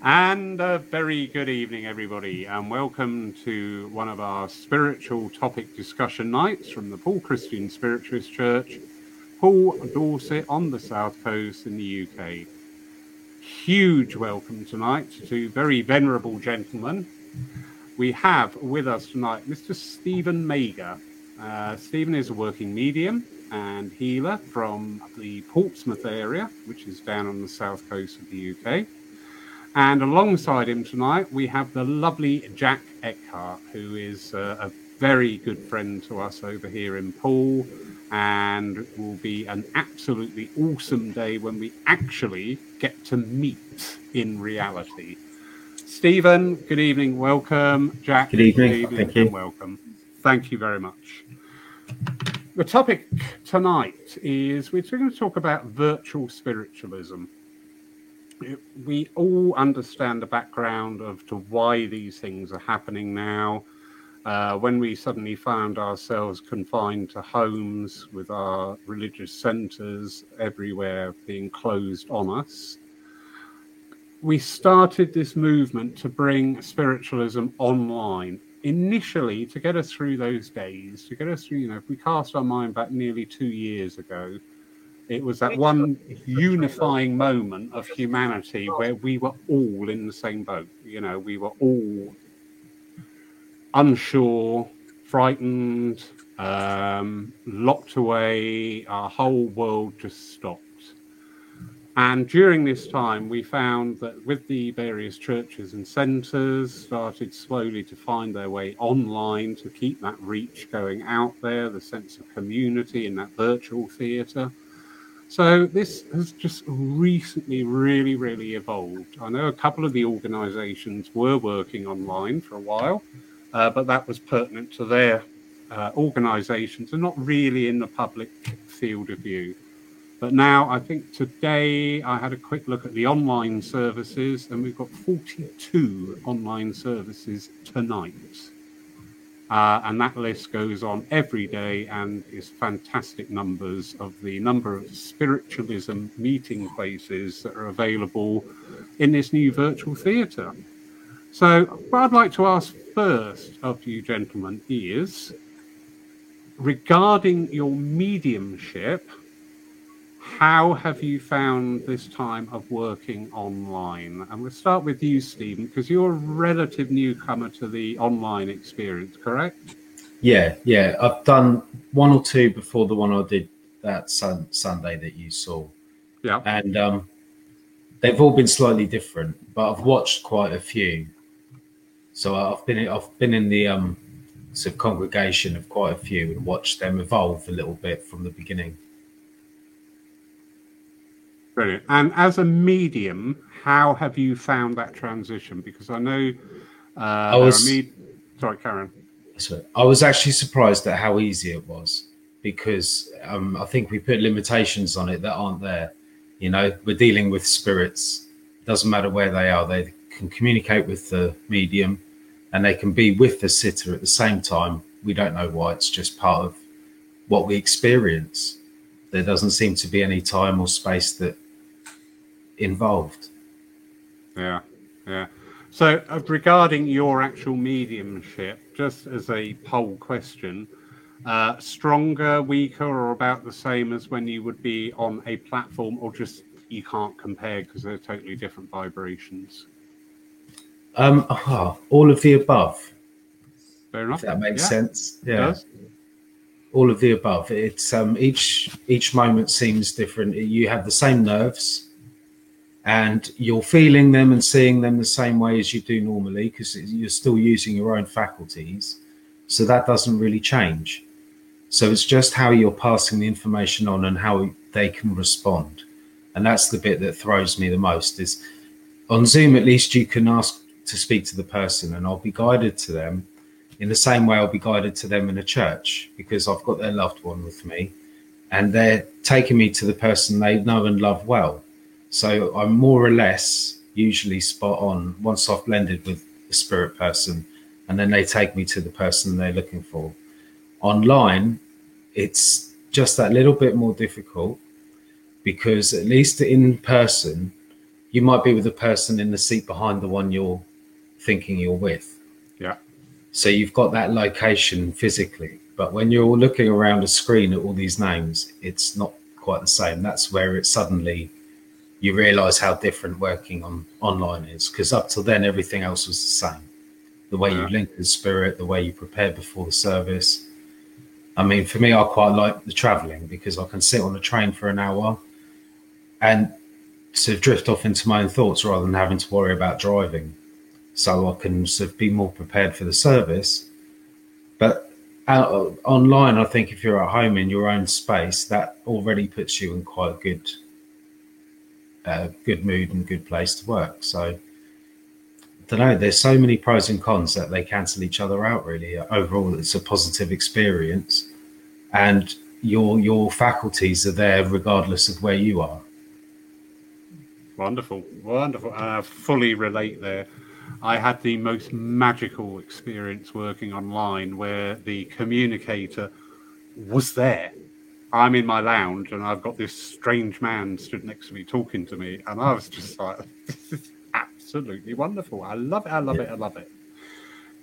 And a very good evening, everybody, and welcome to one of our spiritual topic discussion nights from the Poole Christian Spiritualist Church, Poole Dorset on the South Coast in the UK. Huge welcome tonight to very venerable gentlemen. We have with us tonight Mr. Stephen Mayger. Uh, Stephen is a working medium and healer from the Portsmouth area, which is down on the south coast of the UK. And alongside him tonight, we have the lovely Jack Eckhart, who is uh, a very good friend to us over here in Poole and it will be an absolutely awesome day when we actually get to meet in reality. Stephen, good evening, welcome. Jack, good evening, good evening thank you. welcome. Thank you very much. The topic tonight is we're going to talk about virtual spiritualism we all understand the background of to why these things are happening now. Uh, when we suddenly found ourselves confined to homes with our religious centres everywhere being closed on us, we started this movement to bring spiritualism online. Initially, to get us through those days, to get us through, you know, if we cast our mind back nearly two years ago, it was that one unifying moment of humanity where we were all in the same boat. You know, we were all unsure, frightened, um, locked away. Our whole world just stopped. And during this time, we found that with the various churches and centres started slowly to find their way online to keep that reach going out there, the sense of community in that virtual theatre. So this has just recently really, really evolved. I know a couple of the organisations were working online for a while, uh, but that was pertinent to their uh, organisations and not really in the public field of view. But now I think today I had a quick look at the online services, and we've got 42 online services tonight. Uh, and that list goes on every day and is fantastic numbers of the number of spiritualism meeting places that are available in this new virtual theatre. So, what I'd like to ask first of you gentlemen is regarding your mediumship, how have you found this time of working online? And we'll start with you, Stephen, because you're a relative newcomer to the online experience, correct? Yeah, yeah. I've done one or two before the one I did that sun, Sunday that you saw. Yeah. And um, they've all been slightly different, but I've watched quite a few. So I've been I've been in the um, sort of congregation of quite a few and watched them evolve a little bit from the beginning. Brilliant. And as a medium, how have you found that transition? Because I know uh, I was, med- sorry, Karen. Sorry. I was actually surprised at how easy it was because um, I think we put limitations on it that aren't there. You know, we're dealing with spirits. It doesn't matter where they are; they can communicate with the medium, and they can be with the sitter at the same time. We don't know why. It's just part of what we experience. There doesn't seem to be any time or space that involved. Yeah, yeah. So, uh, regarding your actual mediumship, just as a poll question, uh, stronger, weaker, or about the same as when you would be on a platform, or just you can't compare because they're totally different vibrations? Um, oh, all of the above. Fair enough. If that makes yeah. sense. Yeah. All of the above. It's um, each each moment seems different. You have the same nerves and you're feeling them and seeing them the same way as you do normally because you're still using your own faculties. So that doesn't really change. So it's just how you're passing the information on and how they can respond. And that's the bit that throws me the most is on Zoom, at least you can ask to speak to the person and I'll be guided to them in the same way I'll be guided to them in a church because I've got their loved one with me and they're taking me to the person they know and love well. So I'm more or less usually spot on once I've blended with the spirit person, and then they take me to the person they're looking for. Online, it's just that little bit more difficult because at least in person, you might be with the person in the seat behind the one you're thinking you're with. Yeah. So you've got that location physically, but when you're looking around a screen at all these names, it's not quite the same. That's where it suddenly you realize how different working on online is because up till then everything else was the same. The way yeah. you link with spirit the way you prepare before the service. I mean for me i quite like the traveling because i can sit on a train for an hour and sort of drift off into my own thoughts rather than having to worry about driving. So i can sort of be more prepared for the service. But out, uh, online i think if you're at home in your own space that already puts you in quite a good a good mood and good place to work. So I don't know. There's so many pros and cons that they cancel each other out. Really, overall, it's a positive experience, and your your faculties are there regardless of where you are. Wonderful, wonderful. I fully relate there. I had the most magical experience working online where the communicator was there I'm in my lounge and I've got this strange man stood next to me talking to me, and I was just like, this is absolutely wonderful. I love it. I love yeah. it. I love it.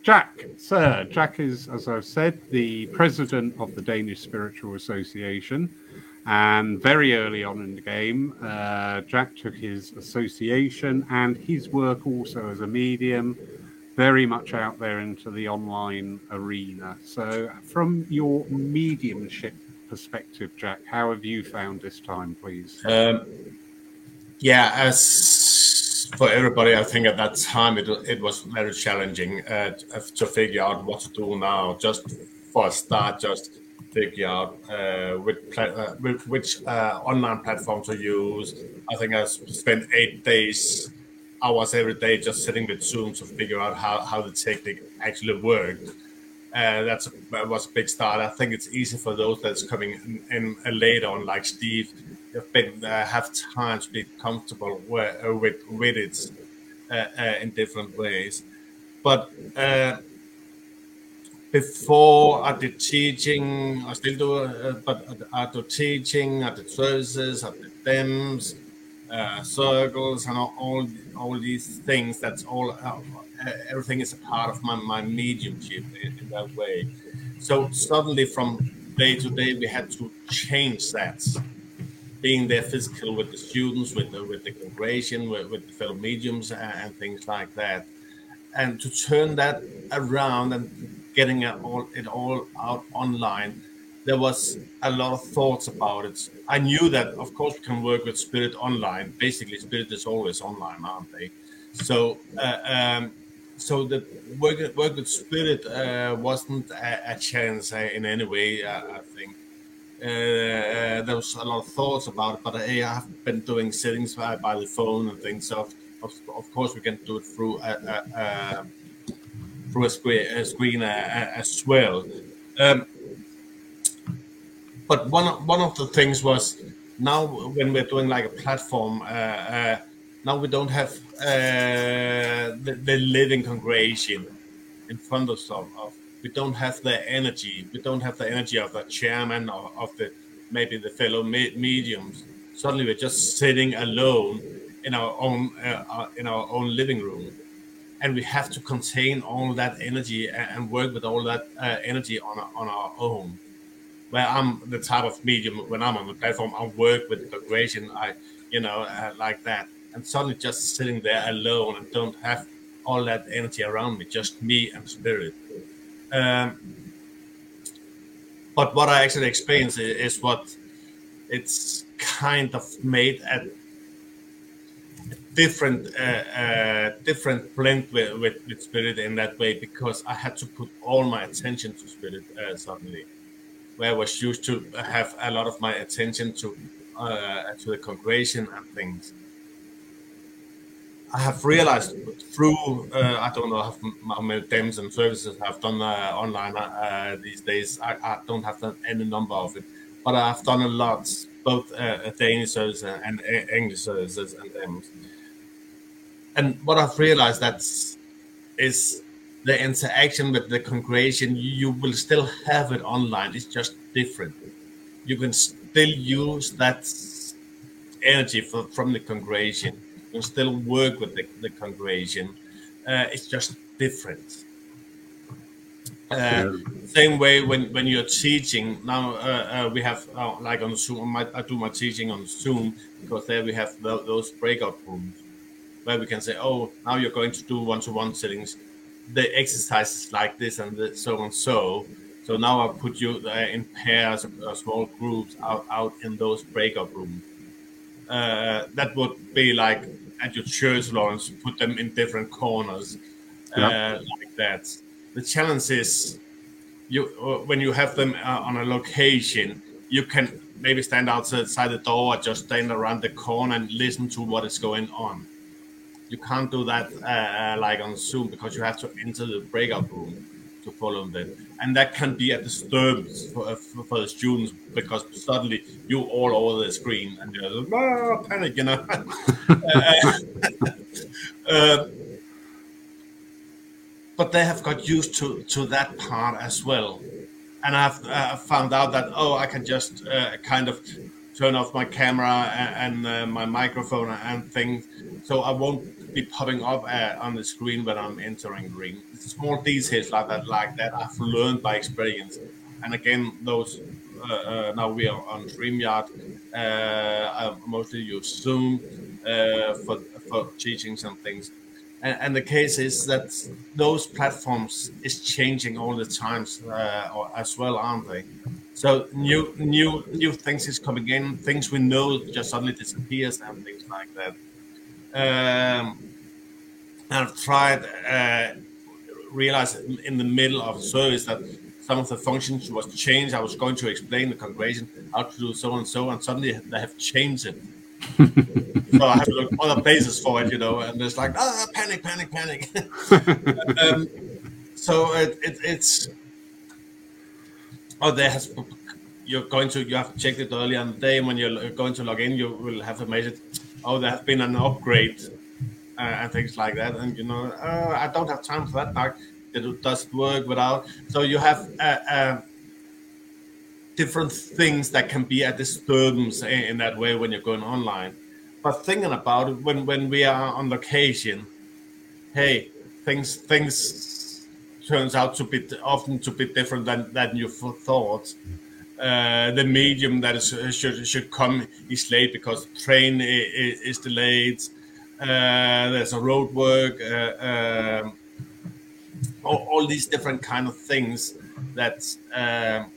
Jack, sir, Jack is, as I've said, the president of the Danish Spiritual Association. And very early on in the game, uh, Jack took his association and his work also as a medium very much out there into the online arena. So, from your mediumship perspective, Jack, how have you found this time, please? Um, yeah, as for everybody, I think at that time it, it was very challenging uh, to figure out what to do now. Just for a start, just figure out uh, which, uh, which uh, online platform to use. I think I spent eight days, hours every day, just sitting with Zoom to figure out how, how the technique actually worked uh, that's that was a big start. I think it's easy for those that's coming in, in later on, like Steve, have been uh, have time to be comfortable with uh, with, with it uh, uh, in different ways. But uh, before I did teaching, I still do, but I do teaching, I did services, I did DEMS, circles, and all, all these things. That's all everything is a part of my, my mediumship in, in, that way. So suddenly, from day to day, we had to change that. Being there physical with the students, with the, with the congregation, with, with the fellow mediums, and, things like that, and to turn that around and getting it all it all out online there was a lot of thoughts about it. I knew that, of course, we can work with Spirit online. Basically, Spirit is always online, aren't they? So uh, um, so the work, work with spirit uh, wasn't a, a chance uh, in any way. Uh, I think uh, uh, there was a lot of thoughts about it, but I have been doing settings by, by the phone and things. So of, of, course we can do it through a, a, a through a screen, a screen as well. Um, but one one of the things was now when we're doing like a platform now we don't have uh, the, the, living congregation in front of us. We don't have the energy. We don't have the energy of the chairman or of the maybe the fellow mediums. Suddenly, we're just sitting alone in our own uh, uh, in our own living room, and we have to contain all that energy and work with all that uh, energy on on our own. Where I'm the type of medium when I'm on the platform, I work with the congregation. I, you know, uh, like that and suddenly just sitting there alone and don't have all that energy around me, just me and spirit. Um, but what I actually experience is, what it's kind of made a different uh, uh, different blend with, with, with, spirit in that way because I had to put all my attention to spirit uh, suddenly, where I was used to have a lot of my attention to uh, to the congregation and things. I have realized through uh, I don't know how many DEMS and services I've done uh, online uh, these days. I, I, don't have any number of it, but I've done a lot, both uh, Danish services and English services and DEMS. And what I've realized that is the interaction with the congregation. You will still have it online. It's just different. You can still use that energy for, from the congregation can still work with the, the congregation. Uh, it's just different. Uh, same way when, when you're teaching now uh, uh, we have uh, like on zoom I, I, do my teaching on zoom because there we have the, those breakout rooms where we can say oh now you're going to do one-to-one settings the exercises like this and the, so and so so now i put you uh, in pairs or small groups out, out in those breakout rooms uh, that would be like at your church Lawrence put them in different corners like that. The challenge is you uh, when you have them uh, on a location, you can maybe stand outside the door or just stand around the corner and listen to what is going on. You can't do that uh, like on Zoom because you have to enter the breakout room to follow them, and that can be a disturbance for, uh, for, the students because suddenly you all over the screen and you're like, ah, panic, you know. uh, but they have got used to to that part as well and i've uh, found out that oh i can just uh, kind of turn off my camera and, and uh, my microphone and things so i won't be popping up uh, on the screen when i'm entering ring small details like that like that i've learned by experience and again those uh, uh, now we are on StreamYard. I mostly use Zoom for for teachings and things and, and, the case is that those platforms is changing all the times uh, as well, aren't they? So new new new things is coming in, things we know just suddenly disappears and things like that. Um, I've tried uh, realized in the middle of service that some of the functions was changed. I was going to explain the congregation how to do so and so, and suddenly they have changed it so I have to look other places for it, you know, and it's like ah, panic, panic, panic. um, so it, it, it's oh, there has you're going to you have checked it earlier on the day when you're going to log in, you will have a message. Oh, there has been an upgrade uh, and things like that, and you know, uh, I don't have time for that. Now it does work without. So you have. Uh, uh different things that can be a disturbance in, in that way when you're going online. But thinking about it, when when we are on location, hey, things things turns out to be often to be different than than you thought. Uh, the medium that is, should should come is late because train is, is delayed. Uh, there's a road work. Uh, um, all, all, these different kind of things that um,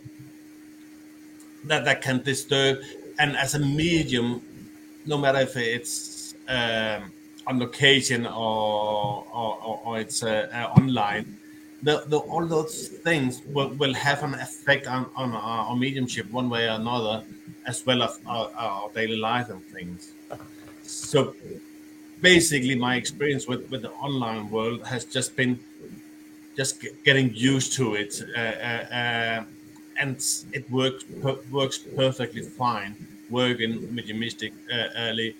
that that can disturb. And as a medium, no matter if it's um, on location or or, or it's uh, uh, online, the, the, all those things will, will have an effect on, on our, our mediumship one way or another, as well as our, our daily life and things. So basically, my experience with, with the online world has just been just getting used to it. Uh, uh, uh and it works per- works perfectly fine. Working mediumistic uh, early,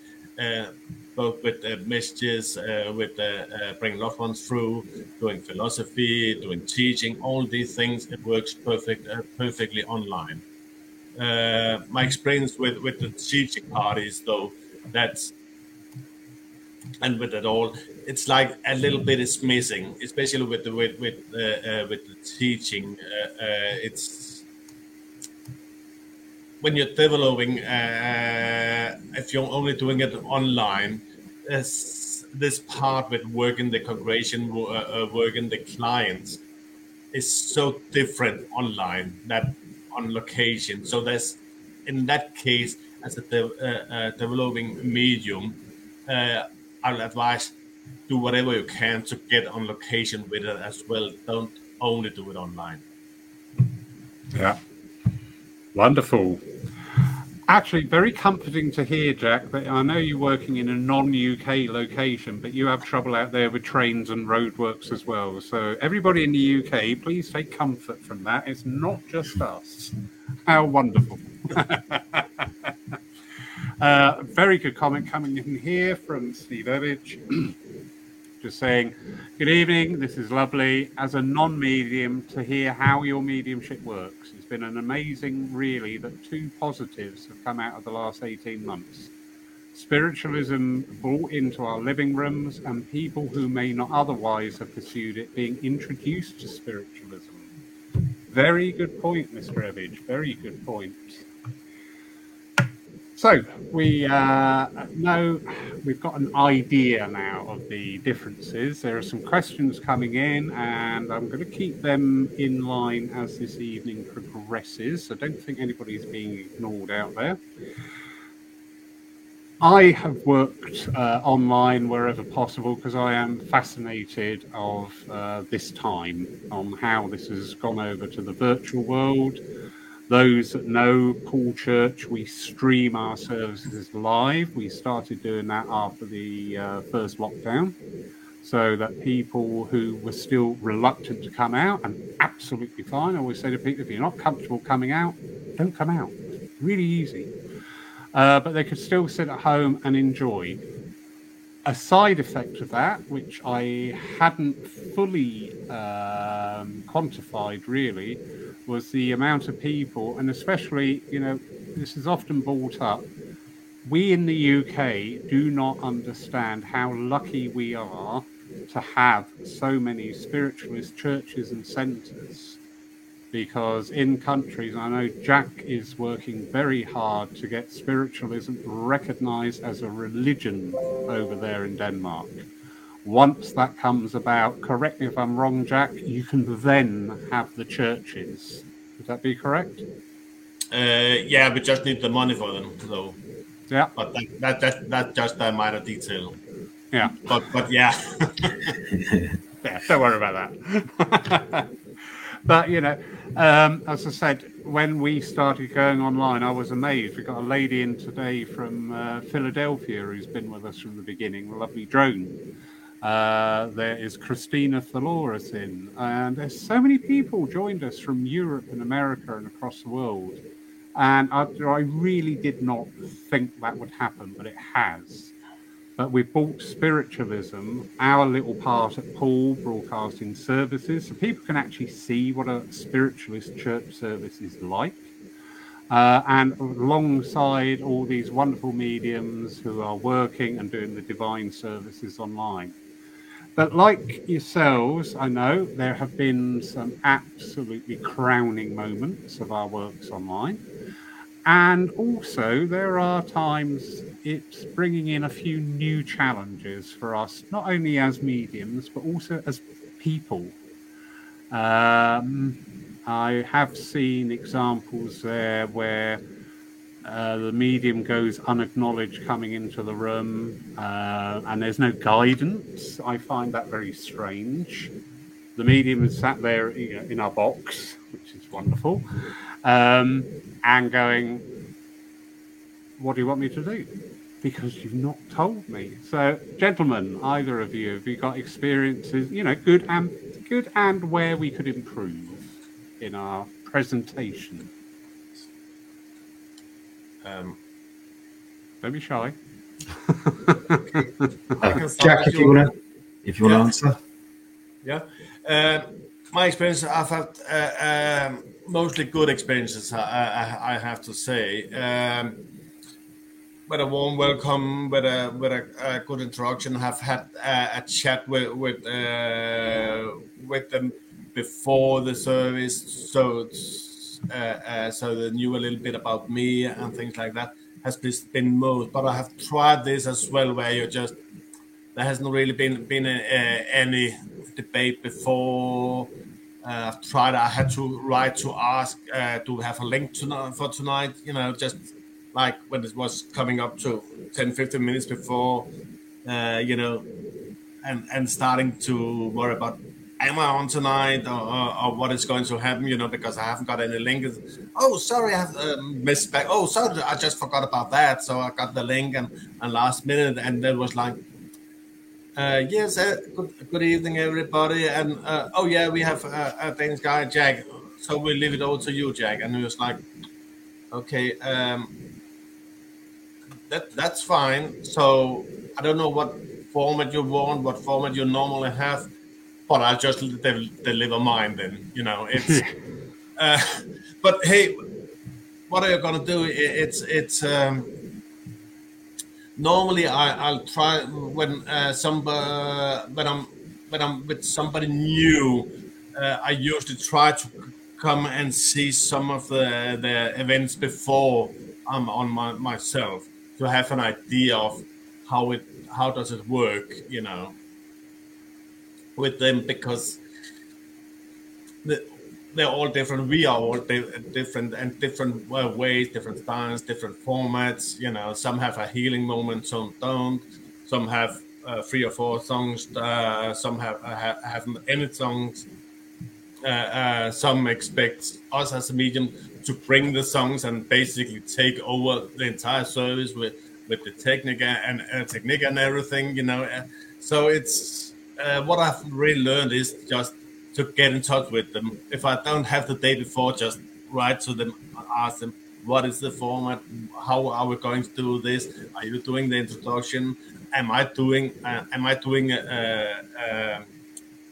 both with uh, messages, uh, with uh, uh, bringing loved ones through, doing philosophy, doing teaching, all these things. It works perfect perfectly online. my experience with with the teaching part is though that's and with it all, it's like a little bit is missing, especially with the with with uh, uh, with the teaching. Uh, it's when you're developing, uh, if you're only doing it online, this, this part with working the congregation, uh, uh, working the clients, is so different online that on location. So there's, in that case, as a de- uh, uh, developing medium, uh, I'll advise do whatever you can to get on location with it as well. Don't only do it online. Yeah. Wonderful. Actually, very comforting to hear, Jack, that I know you're working in a non UK location, but you have trouble out there with trains and roadworks as well. So, everybody in the UK, please take comfort from that. It's not just us. How wonderful. uh, very good comment coming in here from Steve Evich. just saying, Good evening, this is lovely. As a non medium, to hear how your mediumship works. Been an amazing, really, that two positives have come out of the last 18 months. spiritualism brought into our living rooms, and people who may not otherwise have pursued it being introduced to spiritualism. Very good point, Mr. Evage. Very good point. So we uh, know we've got an idea now of the differences. There are some questions coming in, and I'm going to keep them in line as this evening progresses. I don't think anybody's being ignored out there. I have worked uh, online wherever possible because I am fascinated of uh, this time on how this has gone over to the virtual world those that know Poole Church, we stream our services live. We started doing that after the uh, first lockdown so that people who were still reluctant to come out and absolutely fine. I always say to people, if you're not comfortable coming out, don't come out. Really easy. Uh, but they could still sit at home and enjoy. A side effect of that, which I hadn't fully um, quantified really, was the amount of people, and especially, you know, this is often brought up. We in the UK do not understand how lucky we are to have so many spiritualist churches and centres. Because in countries, I know Jack is working very hard to get spiritualism recognised as a religion over there in Denmark. Once that comes about, correct me if I'm wrong, Jack, you can then have the churches. Would that be correct? Uh, yeah, we just need the money for them, though. Yeah. But that, that, that that's just a minor detail. Yeah. But but yeah. yeah, don't worry about that. but you know, um, as I said, when we started going online, I was amazed. We got a lady in today from uh, Philadelphia who's been with us from the beginning, a lovely drone. Uh, there is Christina Thaloris in, and there's so many people joined us from Europe and America and across the world. And I, I really did not think that would happen, but it has. But we've brought spiritualism, our little part at Poole Broadcasting Services, so people can actually see what a spiritualist church service is like. Uh, and alongside all these wonderful mediums who are working and doing the divine services online. But like yourselves, I know there have been some absolutely crowning moments of our works online. And also, there are times it's bringing in a few new challenges for us, not only as mediums, but also as people. Um, I have seen examples there where uh, the medium goes unacknowledged coming into the room, uh, and there's no guidance. I find that very strange. The medium is sat there in our box, which is wonderful, um, and going, What do you want me to do? Because you've not told me. So, gentlemen, either of you, have you got experiences, you know, good and good and where we could improve in our presentation? Um, Don't be shy. Uh, Jack, if you want to, if you want to answer. yeah. Uh, my experience, I've had uh, um, mostly good experiences. I, I, I have to say, um, with a warm welcome, with a with a, a good introduction. Have had a, a chat with with uh, with them before the service, so it's, uh, uh, so they knew a little bit about me and things like that. Has been moved. but I have tried this as well, where you just there hasn't really been been a, a, any debate before. Uh, I've tried. I had to write to ask uh, to have a link tonight for tonight. You know, just like when it was coming up to 10, 15 minutes before. Uh, you know, and and starting to worry about am I on tonight or, or, or what is going to happen? You know, because I haven't got any link. Oh, sorry, I have uh, missed back. Oh, sorry, I just forgot about that. So I got the link and, and last minute, and that was like, uh, yes, uh, good, good evening, everybody. And uh, oh, yeah, we have uh, a Danish guy, Jack. So we leave it over to you, Jack. And he was like, okay, um, that that's fine. So I don't know what format you want, what format you normally have, but I'll just de- deliver mine then. You know, it's. uh, but hey, what are you gonna do? It- It's it's. Um, normally I, I'll try when uh, some uh, when I'm when I'm with somebody new. Uh, I usually try to come and see some of the the events before I'm on my, myself to have an idea of how it how does it work, you know, with them because they're all different. We are all di- different and different uh, ways, different styles, different formats. You know, some have a healing moment, some don't. Some have uh, three or four songs. Uh, some have uh, haven't any songs. Uh, uh, some expect us as a medium to bring the songs and basically take over the entire service with with the technique and uh, technique and everything. You know, so it's what I've really learned is just to get in touch with them. If I don't have the day before, just write to them, ask them what is the format, how are we going to do this? Are you doing the introduction? Am I doing? Uh, am I doing uh, uh,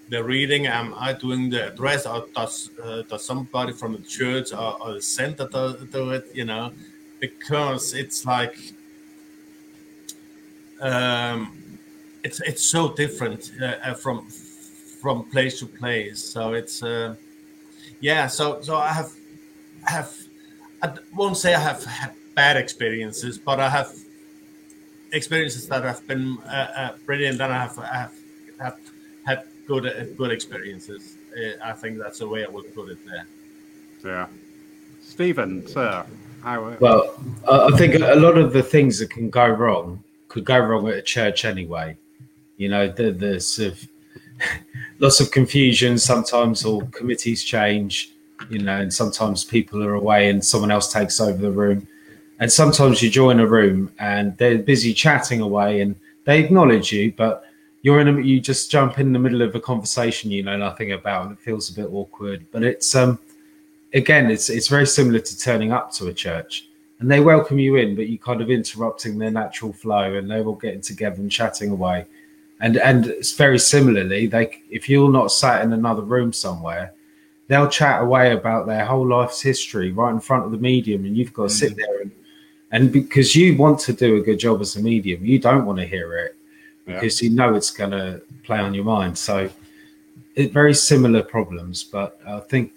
the reading? Am I doing the address, or does uh, does somebody from the church or, or the center do, do, it? You know, because it's like. Um, it's it's so different uh, uh, from from place to place. So it's uh, yeah. So so I have have I won't say I have had bad experiences, but I have experiences that have been uh, uh, brilliant, and I have I have, have had good uh, good experiences. Uh, I think that's the way I would put it there. Yeah, Stephen, sir. How, well, I think a lot of the things that can go wrong could go wrong at a church anyway. You know, the the sort of lots of confusion sometimes, or committees change, you know, and sometimes people are away and someone else takes over the room. And sometimes you join a room and they're busy chatting away and they acknowledge you, but you're in a, you just jump in the middle of a conversation you know nothing about and it feels a bit awkward. But it's um again, it's it's very similar to turning up to a church and they welcome you in, but you're kind of interrupting their natural flow and they're all getting together and chatting away and and it's very similarly they if you're not sat in another room somewhere they'll chat away about their whole life's history right in front of the medium and you've got to sit mm. there and and because you want to do a good job as a medium you don't want to hear it because yeah. you know it's going to play on your mind so it very similar problems but i think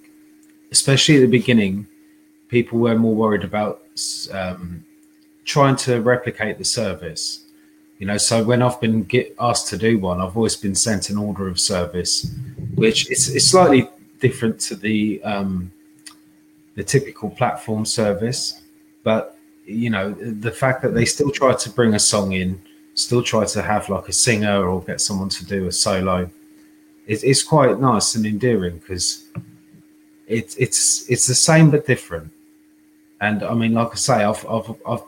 especially at the beginning people were more worried about um, trying to replicate the service you know, so when I've been get asked to do one, I've always been sent an order of service, which is, is slightly different to the um, the typical platform service. But you know, the fact that they still try to bring a song in, still try to have like a singer or get someone to do a solo, it, it's quite nice and endearing because it, it's it's the same but different. And I mean, like I say, I've I've I've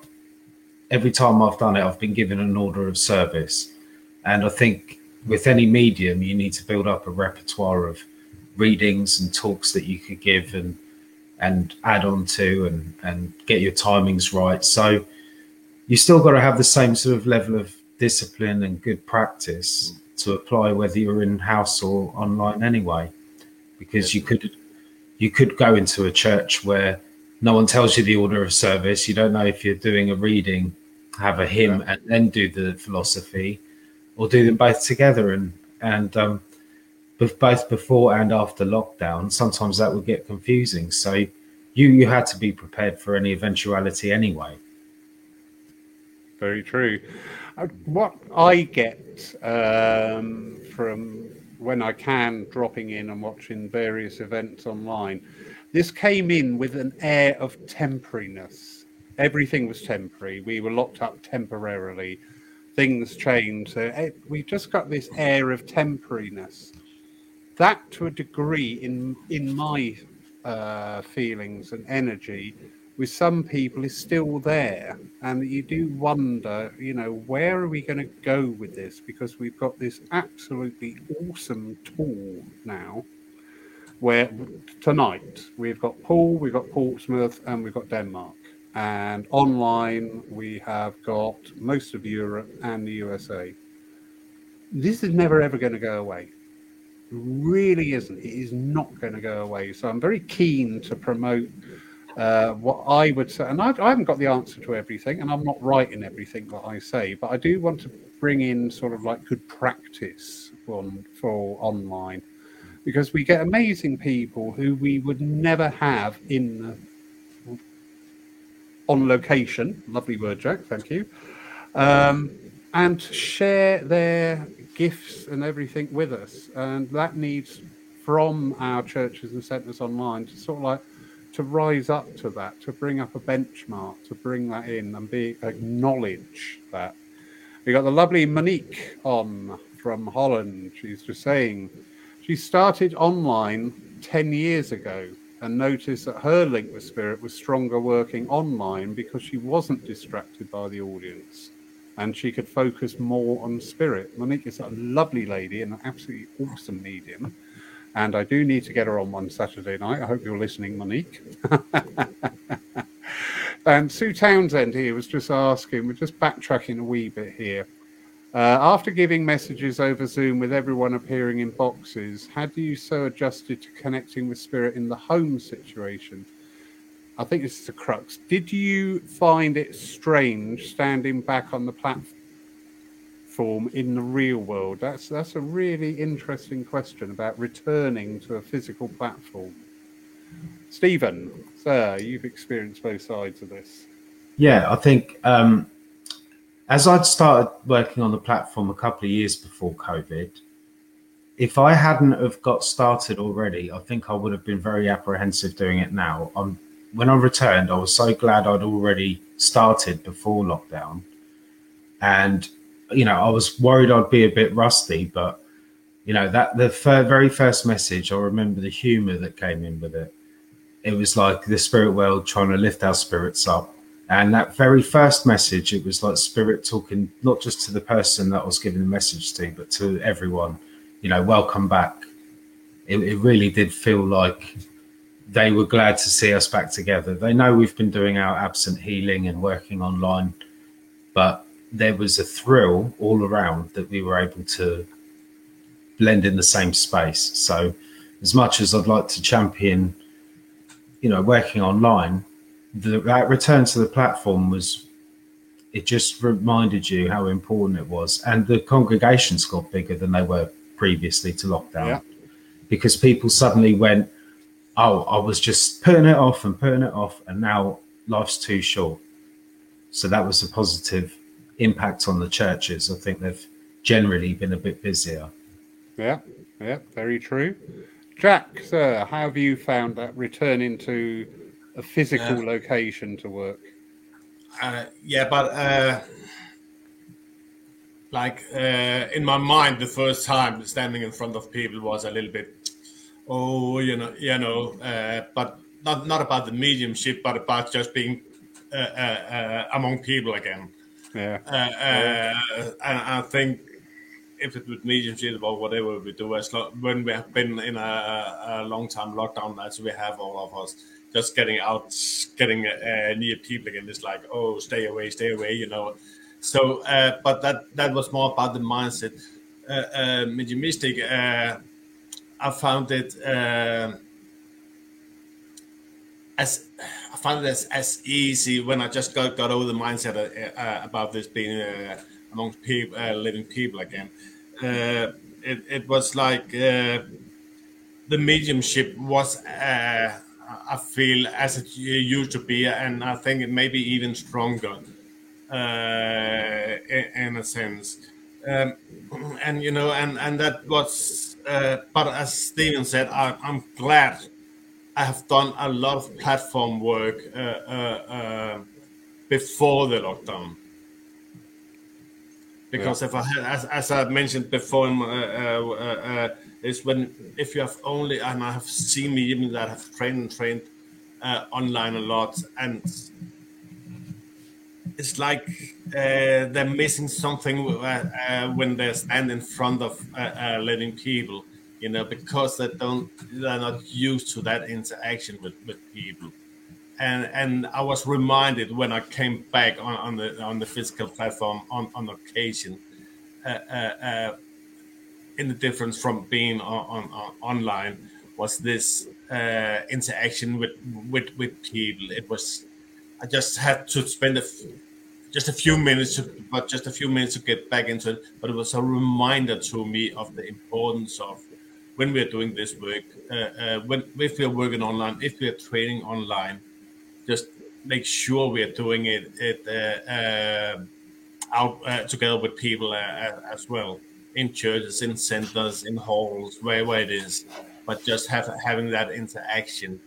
every time I've done it, I've been given an order of service. And I think with any medium, you need to build up a repertoire of readings and talks that you could give and and add on to and and get your timings right. So you still got to have the same sort of level of discipline and good practice to apply whether you're in house or online anyway because you could you could go into a church where no one tells you the order of service you don't know if you're doing a reading have a hymn yeah. and then do the philosophy, or do them both together. And and um, both before and after lockdown, sometimes that would get confusing. So you you had to be prepared for any eventuality anyway. Very true. Uh, what I get um, from when I can dropping in and watching various events online, this came in with an air of temporariness everything was temporary. We were locked up temporarily. Things changed. So eh, we just got this air of temporariness. That, to a degree, in in my uh, feelings and energy, with some people, is still there, and you do wonder, you know, where are we going to go with this? Because we've got this absolutely awesome tool now where tonight we've got Poole, we've got Portsmouth, and we've got Denmark. And online, we have got most of Europe and the USA. This is never ever going to go away. It really isn't. It is not going to go away. So I'm very keen to promote uh, what I would say, and I, I, haven't got the answer to everything, and I'm not right in everything that I say, but I do want to bring in sort of like good practice on, for online because we get amazing people who we would never have in on location. Lovely word, Jack. Thank you. Um, and share their gifts and everything with us, and that needs from our churches and centres online to sort of like to rise up to that, to bring up a benchmark, to bring that in and be acknowledge that. We got the lovely Monique on from Holland. She's just saying she started online 10 years ago and noticed that her link with spirit was stronger working online because she wasn't distracted by the audience and she could focus more on spirit. Monique is a lovely lady and an absolutely awesome medium. And I do need to get her on one Saturday night. I hope you're listening, Monique. and Sue Townsend here was just asking, we're just backtracking a wee bit here. Uh, after giving messages over Zoom with everyone appearing in boxes, had you so adjusted to connecting with spirit in the home situation? I think this is the crux. Did you find it strange standing back on the platform in the real world? That's that's a really interesting question about returning to a physical platform. Stephen, sir, you've experienced both sides of this. Yeah, I think um, as I'd started working on the platform a couple of years before COVID, if I hadn't have got started already, I think I would have been very apprehensive doing it now. I'm, when I returned, I was so glad I'd already started before lockdown, and you know, I was worried I'd be a bit rusty, but you know that the f- very first message, I remember the humour that came in with it. It was like the spirit world trying to lift our spirits up, and that very first message, it was like spirit talking not just to the person that I was giving the message to, but to everyone. You know, welcome back. It, it really did feel like they were glad to see us back together. They know we've been doing our absent healing and working online, but there was a thrill all around that we were able to blend in the same space. So, as much as I'd like to champion, you know, working online, the, that return to the platform was it just reminded you how important it was, and the congregations got bigger than they were previously to lockdown yeah. because people suddenly went, "Oh, I was just putting it off and putting it off, and now life's too short." So that was a positive impact on the churches. I think they've generally been a bit busier. Yeah, yeah, very true. Jack, sir, how have you found that returning to a physical uh, location to work? Uh, yeah, but uh, like uh, in my mind, the first time standing in front of people was a little bit, oh, you know, you know, uh, but not not about the mediumship, but about just being uh, among people again. Yeah. Uh, uh, and I think if it was mediumship or whatever we do, as long, when we have been in a, a long time lockdown, as we have all of us, just getting out, getting uh, near people again, it's like, oh, stay away, stay away, you know. So, uh, but that that was more about the mindset. Uh, uh, mediumistic, uh, I found it uh, as found it as, as easy when I just got, got over the mindset uh, uh about this being uh, amongst people, living people again. It, it was like the mediumship was, I feel, as it used to be, and I think it may be even stronger in, in, a sense. Um, and you know, and and that was, but as Stephen said, I, I'm glad I have done a lot of platform work uh, uh, uh, before the lockdown. Because yeah. if I had, as, as I mentioned before, uh, uh, uh, is when if you have only, and I have seen me even that have trained and trained online a lot, and it's like they're missing something when they stand in front of living people you know, because they don't they're not used to that interaction with, with people. And and I was reminded when I came back on, on the on the physical platform on, on occasion, uh, uh, uh, in the difference from being on, on, on, online was this uh, interaction with with with people. It was I just had to spend a f- just a few minutes, to, but just a few minutes to get back into it. But it was a reminder to me of the importance of when we are doing this work, uh, uh, when if we are working online, if we are training online, just make sure we are doing it, it uh, uh out uh, together with people as well in churches, in centers, in halls, wherever it is. But just have having that interaction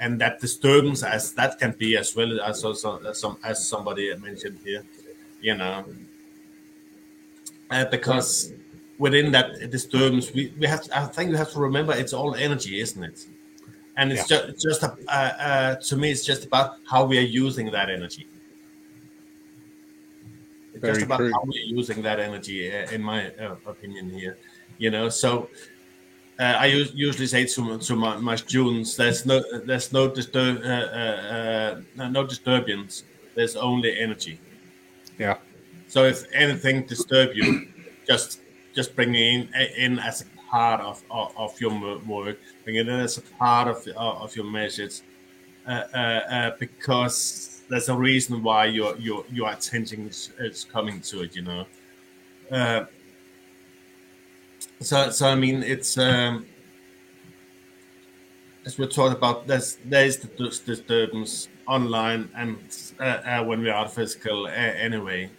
and that disturbance as that can be as well as also as, some, as somebody mentioned here, you know, uh, because within that disturbance, we, we have to, I think we have to remember it's all energy, isn't it? And it's yeah. just just a, uh, uh, to me, it's just about how we are using that energy. It's Very just about true. how we're using that energy, uh, in my uh, opinion here. You know, so uh, I usually say to, to my, my, students, "There's no, there's no disturb, uh, uh, uh, no disturbance. There's only energy." Yeah. So if anything disturb you, just just bring it in in as a part of of, of your work. Bring it a part of of your message, uh, uh, because there's a reason why your your your attention is, is coming to it. You know so, so I mean, it's um, as we're talking about. There's there's the disturbance online and uh, uh, when we are physical uh, anyway.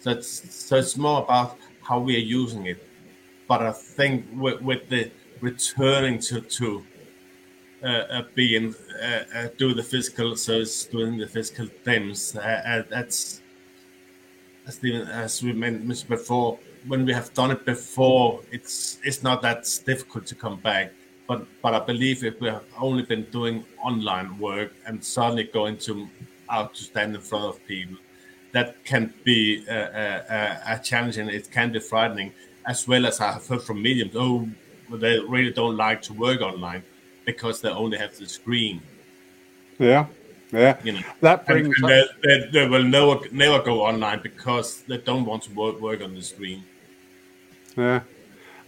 So it's so it's more about how we are using it. But I think with, with the returning to to uh, uh, being uh, do the physical service, doing the physical things. that's as, the, as we mentioned before when we have done it before, it's it's not that difficult to come back. But but I believe if we have only been doing online work and suddenly going to out to stand in front of people, that can be a, a, a challenge and it can be frightening. As well as I have heard from mediums, oh, they really don't like to work online because they only have the screen. Yeah, yeah. You know, that brings and, and they, they, they, will never never go online because they don't want to work work on the screen. Yeah,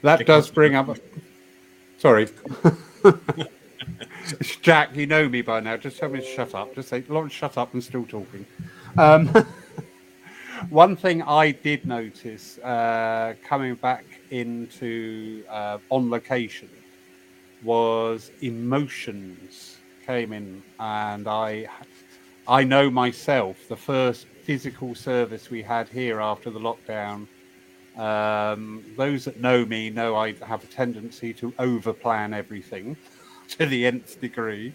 that does bring up. Sorry. Jack, you know me by now. Just tell me to shut up. Just say, Lawrence, shut up. I'm still talking. Um, one thing I did notice uh, coming back into uh, on location was emotions came in, and I, I know myself the first physical service we had here after the lockdown um, those that know me know I have a tendency to overplan everything to the nth degree.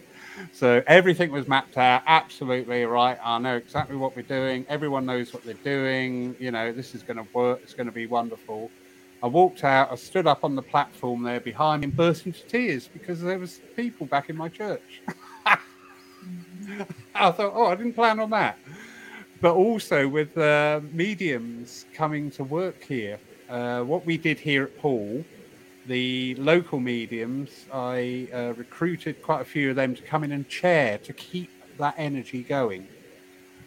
So everything was mapped out absolutely right. I know exactly what we're doing. Everyone knows what they're doing. You know, this is going to work. It's going to be wonderful. I walked out. I stood up on the platform there behind me and burst into tears because there was people back in my church. I thought, oh, I didn't plan on that but also with uh, mediums coming to work here. Uh, what we did here at Poole, the local mediums, I uh, recruited quite a few of them to come in and chair to keep that energy going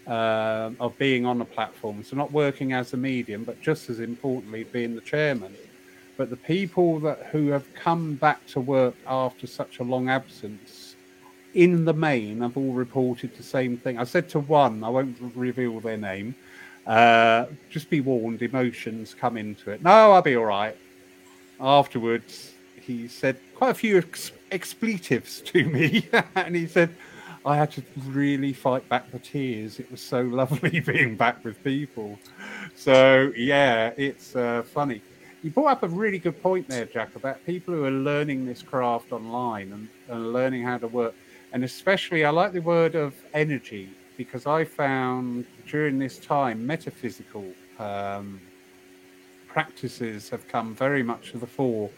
um, of being on the platform. So, not working as a medium, but just as importantly, being the chairman. But the people that who have come back to work after such a long absence in the main, have all reported the same thing. I said to one, I won't reveal their name. Uh, just be warned, emotions come into it. No, I'll be all right. Afterwards, he said quite a few ex- expletives to me, and he said I had to really fight back the tears. It was so lovely being back with people. So yeah, it's uh, funny. You brought up a really good point there, Jack, about people who are learning this craft online and, and learning how to work and especially I like the word of energy because I found during this time metaphysical um, practices have come very much to the fore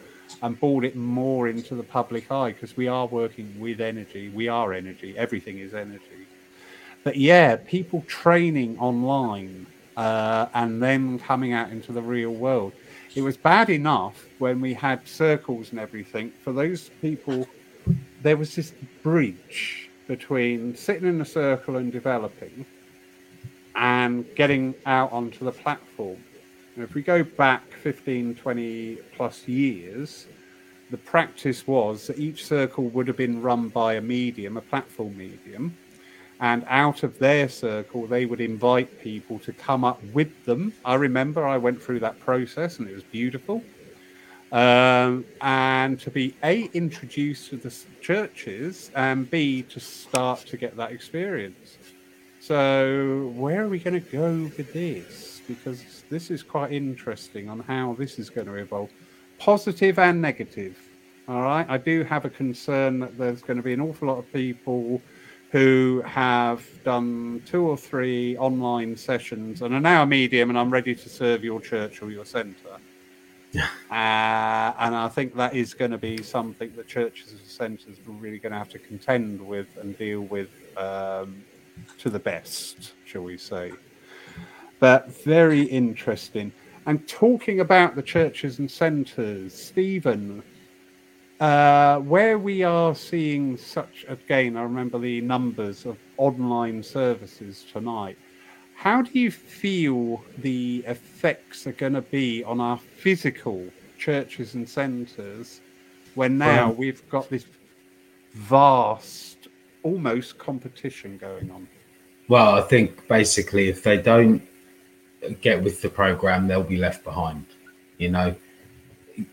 and brought it more into the public eye because we are working with energy. We are energy. Everything is energy. But yeah, people training online uh, and then coming out into the real world. It was bad enough when we had circles and everything for those people there was this bridge between sitting in a circle and developing and getting out onto the platform. If we go back 15, 20 plus years, the practice was that each circle would have been run by a medium, a platform medium, and out of their circle, they would invite people to come up with them. I remember I went through that process and it was beautiful. Um, and to be A, introduced to the churches, and B, to start to get that experience. So, where are we going to go with this? Because this is quite interesting on how this is going to evolve, positive and negative. All right, I do have a concern that there's going to be an awful lot of people who have done two or three online sessions and are now a medium, and I'm ready to serve your church or your centre. Yeah. Uh, and I think that is going to be something that churches and centres are really going to have to contend with and deal with um, to the best, shall we say. But very interesting. And talking about the churches and centres, Stephen, uh, where we are seeing such, again, I remember the numbers of online services tonight. How do you feel the effects are going to be on our physical churches and centres when now well, we've got this vast, almost competition going on? Well, I think basically if they don't get with the program, they'll be left behind. You know,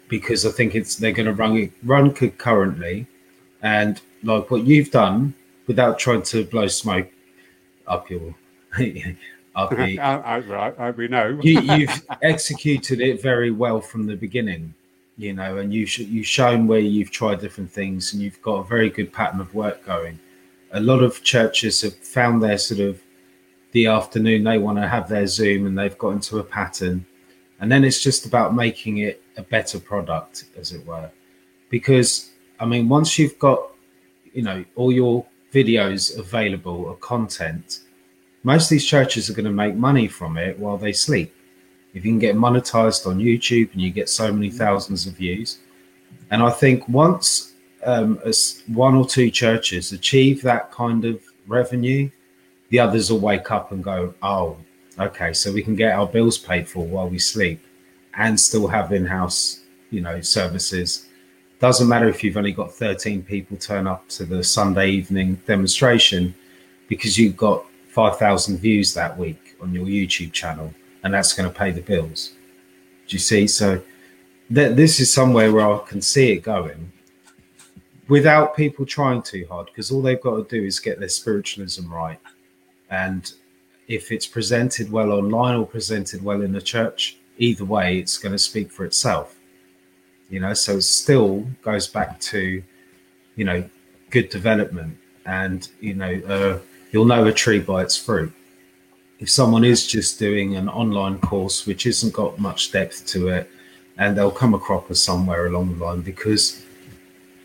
because I think it's they're going to run run concurrently, and like what you've done without trying to blow smoke up your up the, right, I, we know you, you've executed it very well from the beginning, you know, and you sh- you've shown where you've tried different things, and you've got a very good pattern of work going. A lot of churches have found their sort of the afternoon they want to have their Zoom, and they've got into a pattern. And then it's just about making it a better product as it were. Because i mean once you've got you know all your videos available or content most of these churches are going to make money from it while they sleep. If you can get monetized on youtube and you get so many thousands of views. And i think once um, as one or two churches achieve that kind of revenue the others will wake up and go oh Okay, so we can get our bills paid for while we sleep and still have in-house, you know, services. Doesn't matter if you've only got 13 people turn up to the Sunday evening demonstration because you've got 5,000 views that week on your YouTube channel and that's going to pay the bills. Do you see? So th- this is somewhere where I can see it going without people trying too hard because all they've got to do is get their spiritualism right and if it's presented well online or presented well in a church, either way, it's going to speak for itself. You know, so it still goes back to, you know, good development, and you know, uh, you'll know a tree by its fruit. If someone is just doing an online course which isn't got much depth to it, and they'll come a cropper somewhere along the line because,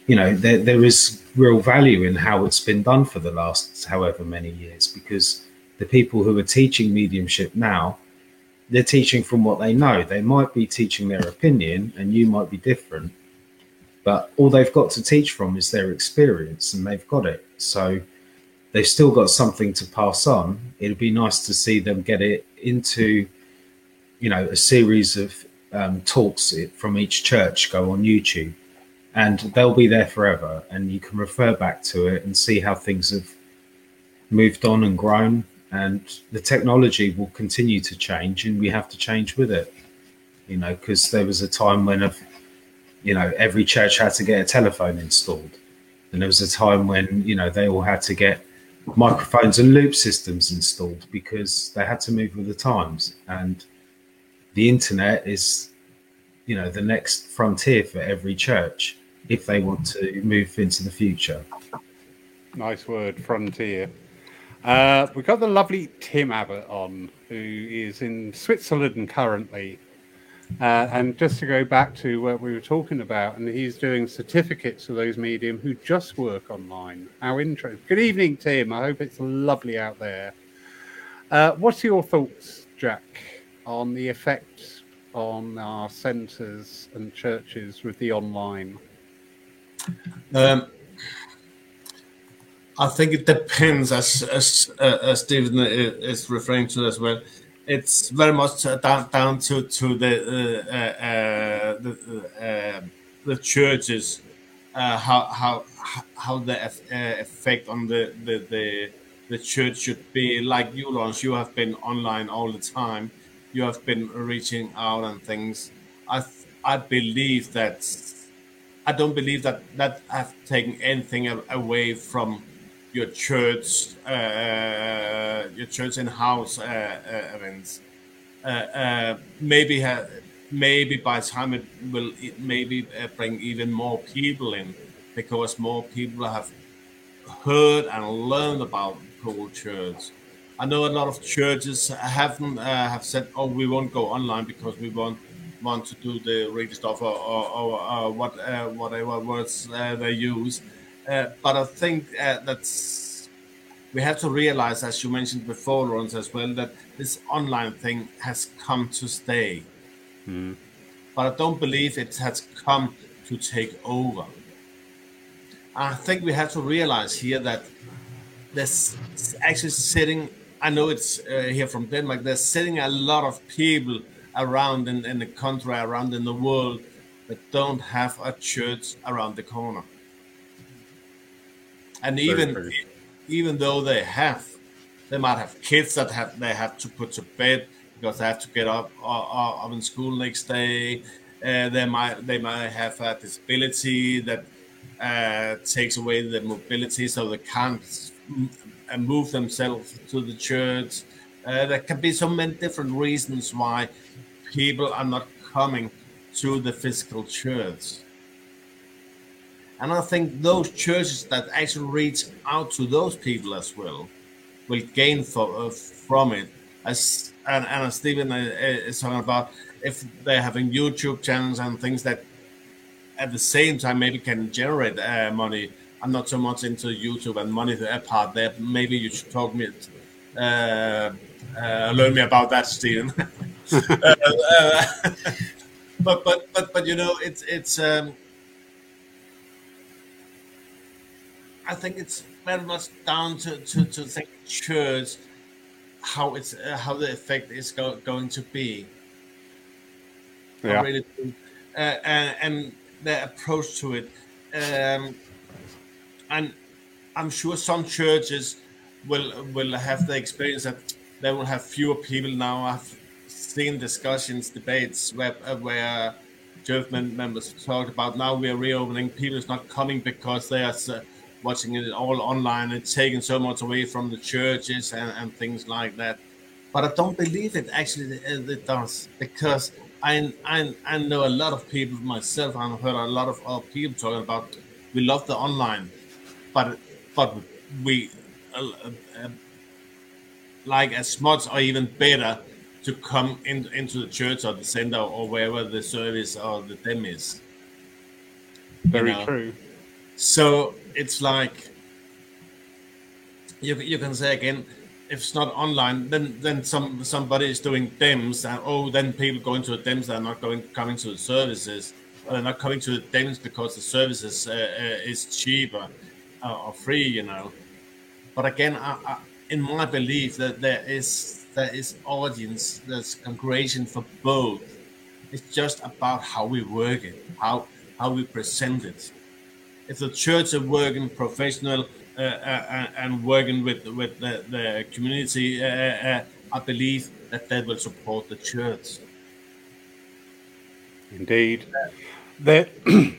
you know, there there is real value in how it's been done for the last however many years because the people who are teaching mediumship now, they're teaching from what they know. They might be teaching their opinion, and you might be different, but all they've got to teach from is their experience, and they've got it. So they've still got something to pass on. It'd be nice to see them get it into, you know, a series of um, talks from each church go on YouTube, and they'll be there forever, and you can refer back to it and see how things have moved on and grown and the technology will continue to change and we have to change with it you know because there was a time when you know every church had to get a telephone installed and there was a time when you know they all had to get microphones and loop systems installed because they had to move with the times and the internet is you know the next frontier for every church if they want to move into the future nice word frontier uh, we've got the lovely Tim Abbott on, who is in Switzerland currently. Uh, and just to go back to what we were talking about, and he's doing certificates for those medium who just work online. How intro. Good evening, Tim. I hope it's lovely out there. Uh, what's your thoughts, Jack, on the effect on our centres and churches with the online? Um, I think it depends, as as uh, as Stephen is referring to as well. It's very much down down to to the uh, uh, the, uh, the churches, uh, how how how the uh, effect on the, the the the church should be. Like you, Lawrence, you have been online all the time. You have been reaching out and things. I I believe that I don't believe that that have taken anything away from your church, uh, your church in-house uh, uh, events. Uh, uh, maybe maybe by time it will it maybe uh, bring even more people in because more people have heard and learned about Poole Church. I know a lot of churches haven't uh, have said, "Oh, we won't go online because we want want to do the read stuff or, or, or, or what uh, whatever words uh, they use." Uh, but I think uh, that's we have to realize, as you mentioned before, Lawrence, as well, that this online thing has come to stay. Mm. But I don't believe it has come to take over. I think we have to realize here that there's actually sitting, I know it's uh, here from Denmark, there's sitting a lot of people around in, in the country, around in the world that don't have a church around the corner. And even even though they have, they might have kids that have they have to put to bed because they have to get up uh, up in school next day. Uh, they might they might have a disability that uh, takes away the mobility, so they can't move themselves to the church. Uh, there can be so many different reasons why people are not coming to the physical church. And I think those churches that actually reach out to those people as well will gain for, uh, from it. As and, and as Stephen uh, uh, is talking about, if they're having YouTube channels and things that at the same time maybe can generate uh, money. I'm not so much into YouTube and money part there. Maybe you should talk me, uh, uh, learn me about that, Stephen. but but but but you know, it's it's. Um, I think it's very much down to, to, to think church how it's uh, how the effect is go, going to be. Yeah. Really, uh, and, and their approach to it, um, and I'm sure some churches will will have the experience that they will have fewer people now. Seen discussions, debates where uh, where church members talked about now we are reopening. People is not coming because they are. Uh, watching it all online and taking so much away from the churches and, and things like that. But I don't believe it actually it does because I, I I know a lot of people myself. I've heard a lot of uh, people talking about we love the online, but but we uh, uh, like as much or even better to come in, into the church or the center or wherever the service or the dem is. Very you know? true. So it's like you you can say again, if it's not online, then then some somebody is doing DEMS, and oh, then people going to the DEMS, they're not going coming to the services, or they're not coming to the DEMS because the services uh, uh, is cheaper uh, or free, you know. But again, I, I, in my belief, that there is there is audience, there's congregation for both. It's just about how we work it, how how we present it if the church are working professional uh, uh, and working with with the, the community, uh, uh, I believe that that will support the church. Indeed, that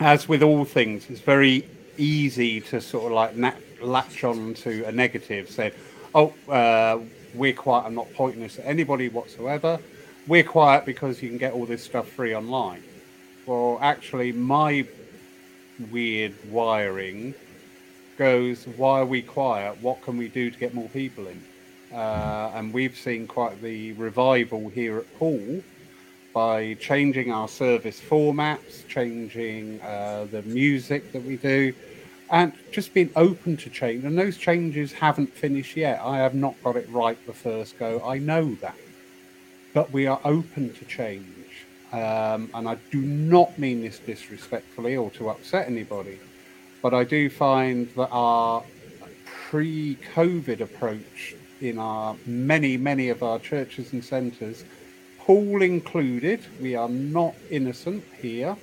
as with all things, it's very easy to sort of like latch on to a negative, say, "Oh, uh, we're quiet. I'm not pointing this at anybody whatsoever. We're quiet because you can get all this stuff free online." Well, actually, my weird wiring goes, why are we quiet? What can we do to get more people in? Uh, and we've seen quite the revival here at Poole by changing our service formats, changing uh, the music that we do, and just being open to change. And those changes haven't finished yet. I have not got it right the first go. I know that. But we are open to change. Um, and I do not mean this disrespectfully or to upset anybody, but I do find that our pre COVID approach in our many, many of our churches and centres, Poole included, we are not innocent here,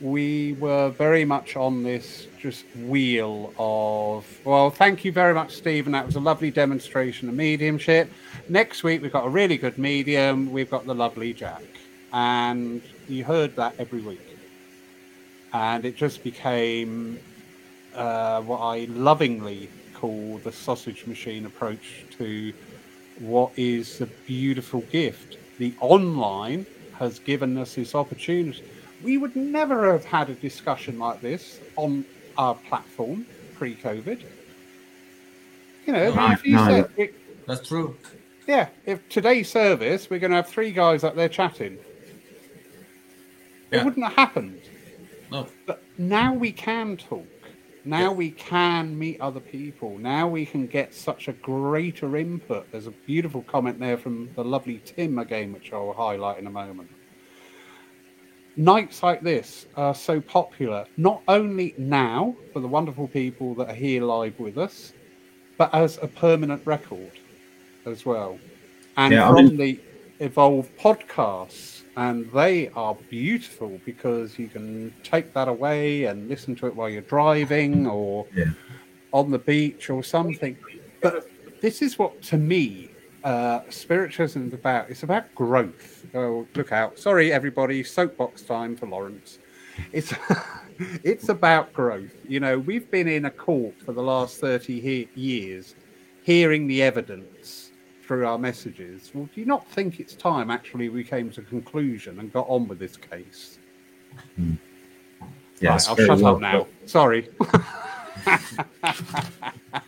we were very much on this just wheel of well thank you very much stephen. That was a lovely demonstration of mediumship. Next week we've got a really good medium. We've got the lovely jack. And you heard that every week. And it just became uh, what i lovingly call the sausage machine approach to what is a beautiful gift. The online has given us this opportunity we would never have had a discussion like this on our platform pre-COVID. You know, No, if you no. said, it- That's true. yeah, if today's service we're going to have three guys up there chatting, Yeah. it wouldn't have happened. No. But now we can talk. Now we can meet other people. Now we can get such a greater input. There's a beautiful comment there from the lovely Tim again, which I'll highlight in a moment. Nights like this are so popular, not only now for the wonderful people that are here live with us, but as a permanent record as well. And Yeah, I from mean- the Evolve podcasts, and they are beautiful because you can take that away and listen to it while you're driving or Yeah. on the beach or something. But this is what, to me, uh, spiritualism is about. It's about growth. Oh, look out! Sorry, everybody. Soapbox time for Lawrence. It's it's about growth. You know, we've been in a court for the last thirty he- years, hearing the evidence through our messages. Well, do you not think it's time actually we came to a conclusion and got on with this case? Yeah, Right, I'll shut well up now. Sorry.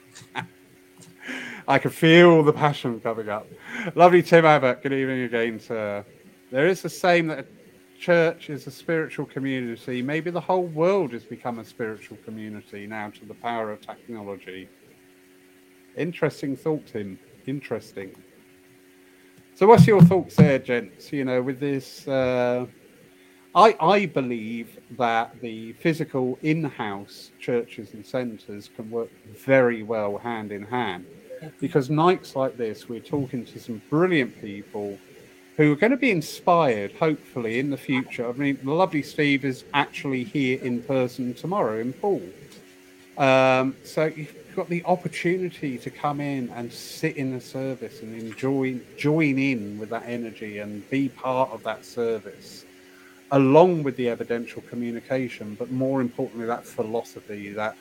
I can feel the passion coming up. Lovely Tim Abbott. Good evening again, sir. There is the same that a church is a spiritual community. Maybe the whole world has become a spiritual community now to the power of technology. Interesting thought, Tim. Interesting. So, what's your thoughts there, gents? You know, with this. Uh, I, I believe that the physical in-house churches and centres can work very well hand in hand because nights like this we're talking to some brilliant people who are going to be inspired hopefully in the future i mean the lovely steve is actually here in person tomorrow in Poole. um, so you've got the opportunity to come in and sit in the service and enjoy join in with that energy and be part of that service along with the evidential communication, but more importantly, that philosophy, that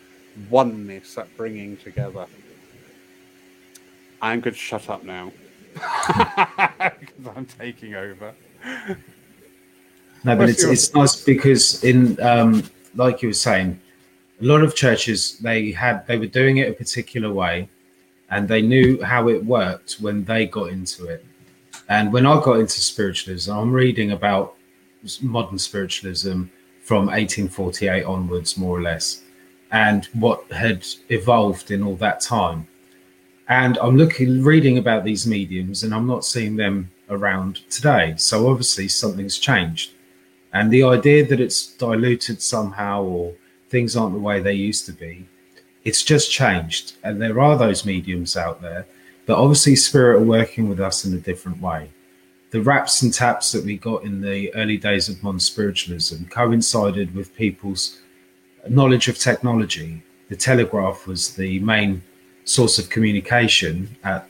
oneness, that bringing together. I'm going to shut up now because I'm taking over. No, but it's it's nice because in um, like you were saying, a lot of churches they had they were doing it a particular way, and they knew how it worked when they got into it. And when I got into spiritualism, I'm reading about modern spiritualism from 1848 onwards, more or less, and what had evolved in all that time. And I'm looking, reading about these mediums, and I'm not seeing them around today. So obviously something's changed. And the idea that it's diluted somehow or things aren't the way they used to be, it's just changed. And there are those mediums out there, but obviously spirit are working with us in a different way. The raps and taps that we got in the early days of modern spiritualism coincided with people's knowledge of technology. The telegraph was the main source of communication at,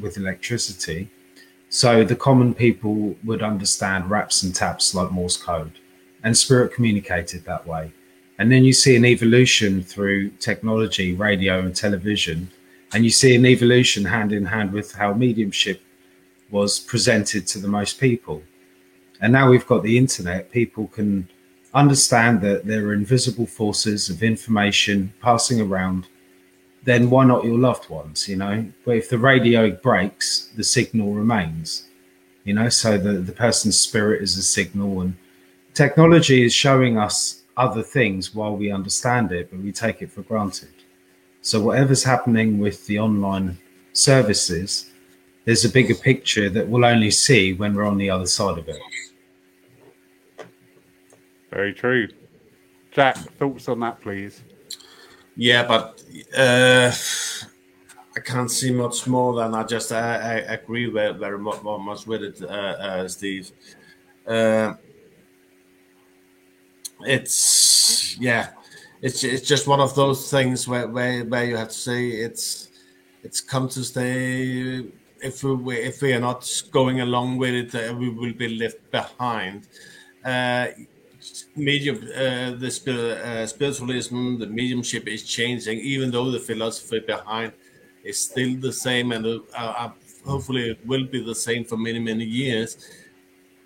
with electricity. So the common people would understand raps and taps like Morse code, and spirit communicated that way. And then you see an evolution through technology, radio, and television, and you see an evolution hand in hand with how mediumship was presented to the most people. And now we've got the internet, people can understand that there are invisible forces of information passing around then why not your loved ones you know but if the radio breaks the signal remains you know so the, the person's spirit is a signal and technology is showing us other things while we understand it but we take it for granted so whatever's happening with the online services there's a bigger picture that we'll only see when we're on the other side of it Very true. Jack, thoughts on that, please? Yeah, but uh, I can't see much more than I just I, I agree very, very mu- mu- much with it, uh, uh, Steve. Uh, it's yeah, it's it's just one of those things where where, where you have to say it's it's come to stay. If we if we are not going along with it, uh, we will be left behind. Medium, uh, the uh, spiritualism, the mediumship is changing, even though the philosophy behind is still the same, and uh, uh, hopefully it will be the same for many many years.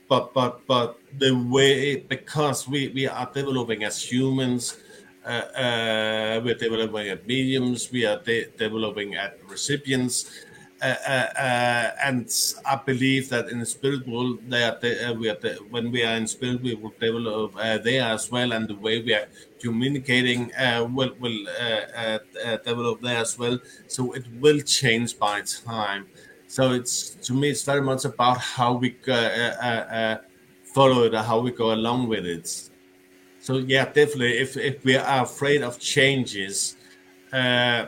But but but the way because we we are developing as humans uh, uh, we're developing at mediums, we are de- developing at recipients. Uh, uh, and I believe that in the spirit world, they are uh, we are when we are in spirit, we will develop uh, there as well, and the way we are communicating will will develop there as well. So it will change by time. So it's to me, it's very much about how we follow it, how we go along with it. So yeah, definitely. If if we are afraid of changes, uh,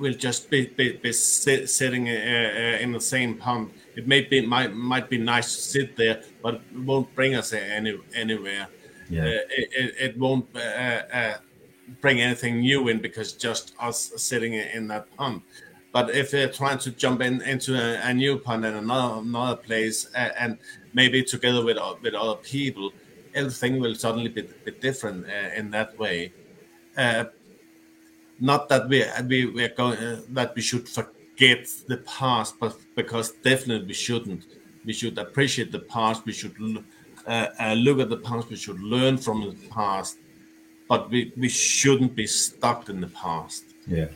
we'll just be be, be sit, sitting uh, uh, in the same pond. It may be might might be nice to sit there, but it won't bring us any anywhere. Yeah. Uh, it, it, it, won't uh, uh, bring anything new in because just us sitting in that pond. But if they're trying to jump in into a, a new pond in another another place, and maybe together with with other people, everything will suddenly be, be different uh, in that way. Uh, not that we we we are going uh, that we should forget the past, but because definitely we shouldn't. We should appreciate the past. We should uh, uh, look at the past. We should learn from the past, but we, we shouldn't be stuck in the past. Yeah.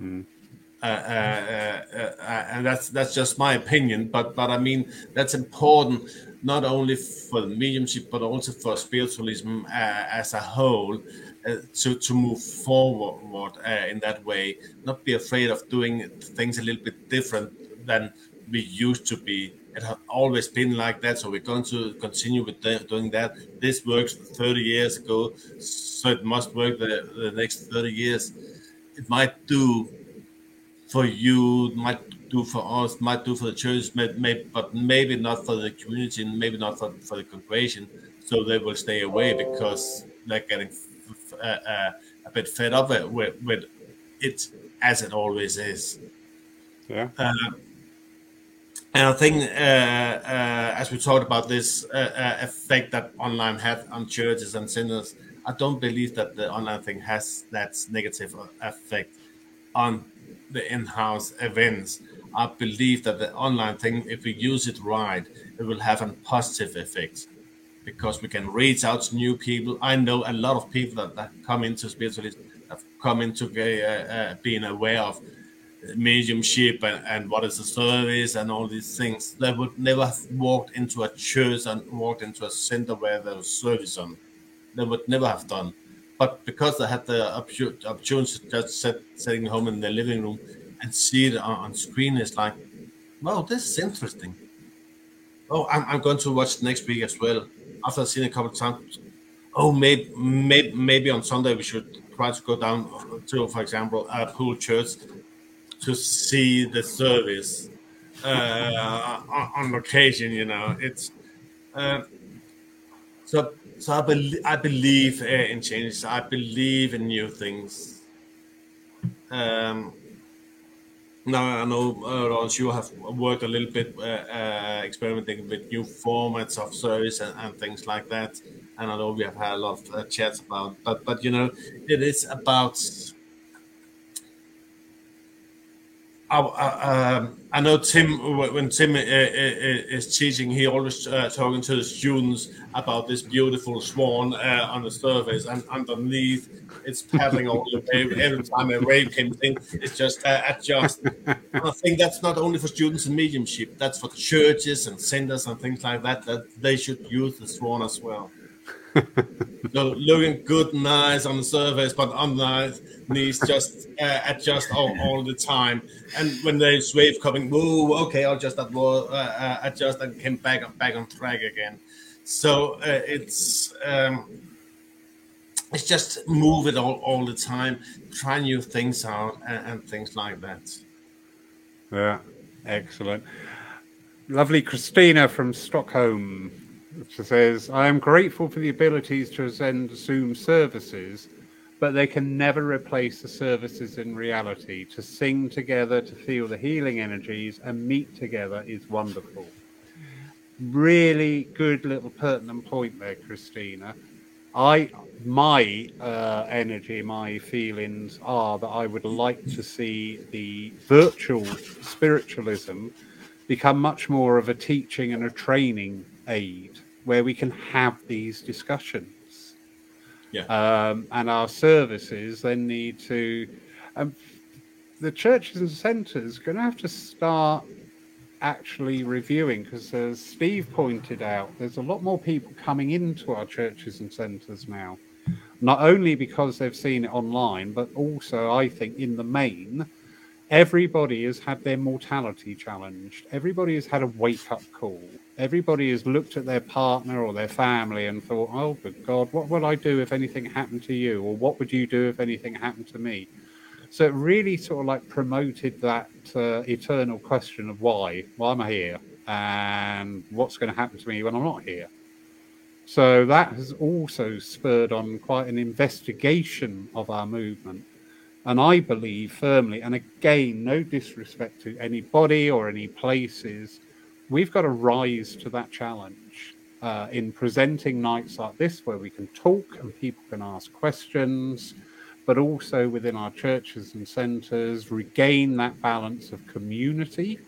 Mm. Uh, uh, uh, and that's that's just my opinion. But but I mean that's important not only for the mediumship but also for spiritualism uh, as a whole uh, to to move forward uh, in that way not be afraid of doing things a little bit different than we used to be it has always been like that so we're going to continue with doing that this works 30 years ago so it must work the, the next 30 years it might do for you might do for us, might do for the church, maybe, but maybe not for the community, and maybe not for, for the congregation. So they will stay away because they're getting uh, uh, a bit fed up with, with it, as it always is. Yeah. Uh, and I think, uh, uh, as we talked about this uh, effect that online have on churches and sinners, I don't believe that the online thing has that negative effect on the in-house events. I believe that the online thing, if we use it right, it will have a positive effect because we can reach out to new people. I know a lot of people that, that come into spiritualism have come into uh, uh, being aware of mediumship and, and what is the service and all these things. They would never have walked into a church and walked into a center where there was service on. They would never have done. But because they had the opportunity to just sit, sitting home in their living room and see it on, on screen, it's like, wow, this is interesting. Oh, I'm, I'm going to watch next week as well. After it a couple of times, oh, maybe, maybe, maybe on Sunday we should try to go down to, for example, a Poole Church to see the service uh, on, on location. You know, it's uh, so so I, be- I believe uh, in changes. I believe in new things. Um, now I know, uh, Ron, you have worked a little bit uh, uh, experimenting with new formats of service and, and, things like that. And I know we have had a lot of uh, chats about, but but you know, it is about I, um, I, know Tim, when Tim uh, uh, uh, is teaching, he always uh, talking to the students about this beautiful swan uh, on the surface, and underneath it's paddling all the way. Every time a wave comes in, it's just adjust. I think that's not only for students in mediumship; that's for churches and centers and things like that. That they should use the swan as well. Looking good, nice on the surface, but underneath just uh, adjust all, all the time. And when there's wave coming, whoa, okay, I'll just uh, uh, adjust and came back back on track again. So uh, it's um, it's just move it all, all the time, try new things out and, and things like that. Yeah, excellent. Lovely Christina from Stockholm which says, I am grateful for the abilities to send Zoom services, but they can never replace the services in reality. To sing together, to feel the healing energies, and meet together is wonderful. Really good little pertinent point there, Christina. I my uh, energy, my feelings are that I would like to see the virtual spiritualism become much more of a teaching and a training aid where we can have these discussions. Yeah. Um, and our services then need to. Um, the churches and centres are going to have to start actually reviewing because, as Steve pointed out, there's a lot more people coming into our churches and centres now. Not only because they've seen it online, but also, I think, in the main, everybody has had their mortality challenged. Everybody has had a wake up call. Everybody has looked at their partner or their family and thought, oh, good God, what would I do if anything happened to you? Or what would you do if anything happened to me? So it really sort of like promoted that uh, eternal question of why? Why am I here? And what's going to happen to me when I'm not here? So that has also spurred on quite an investigation of our movement and I believe firmly, and again, no disrespect to anybody or any places, we've got to rise to that challenge uh, in presenting nights like this where we can talk and people can ask questions, but also within our churches and centres, regain that balance of community.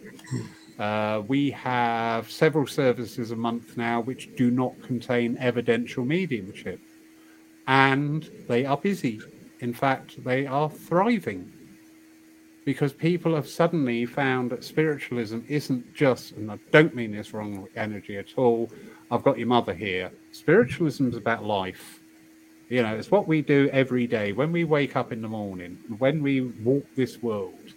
Uh, we have several services a month now which do not contain evidential mediumship, and they are busy. In fact, they are thriving because people have suddenly found that spiritualism isn't just, and I don't mean this wrong energy at all. I've got your mother here. Spiritualism is about life. You know, it's what we do every day when we wake up in the morning, when we walk this world.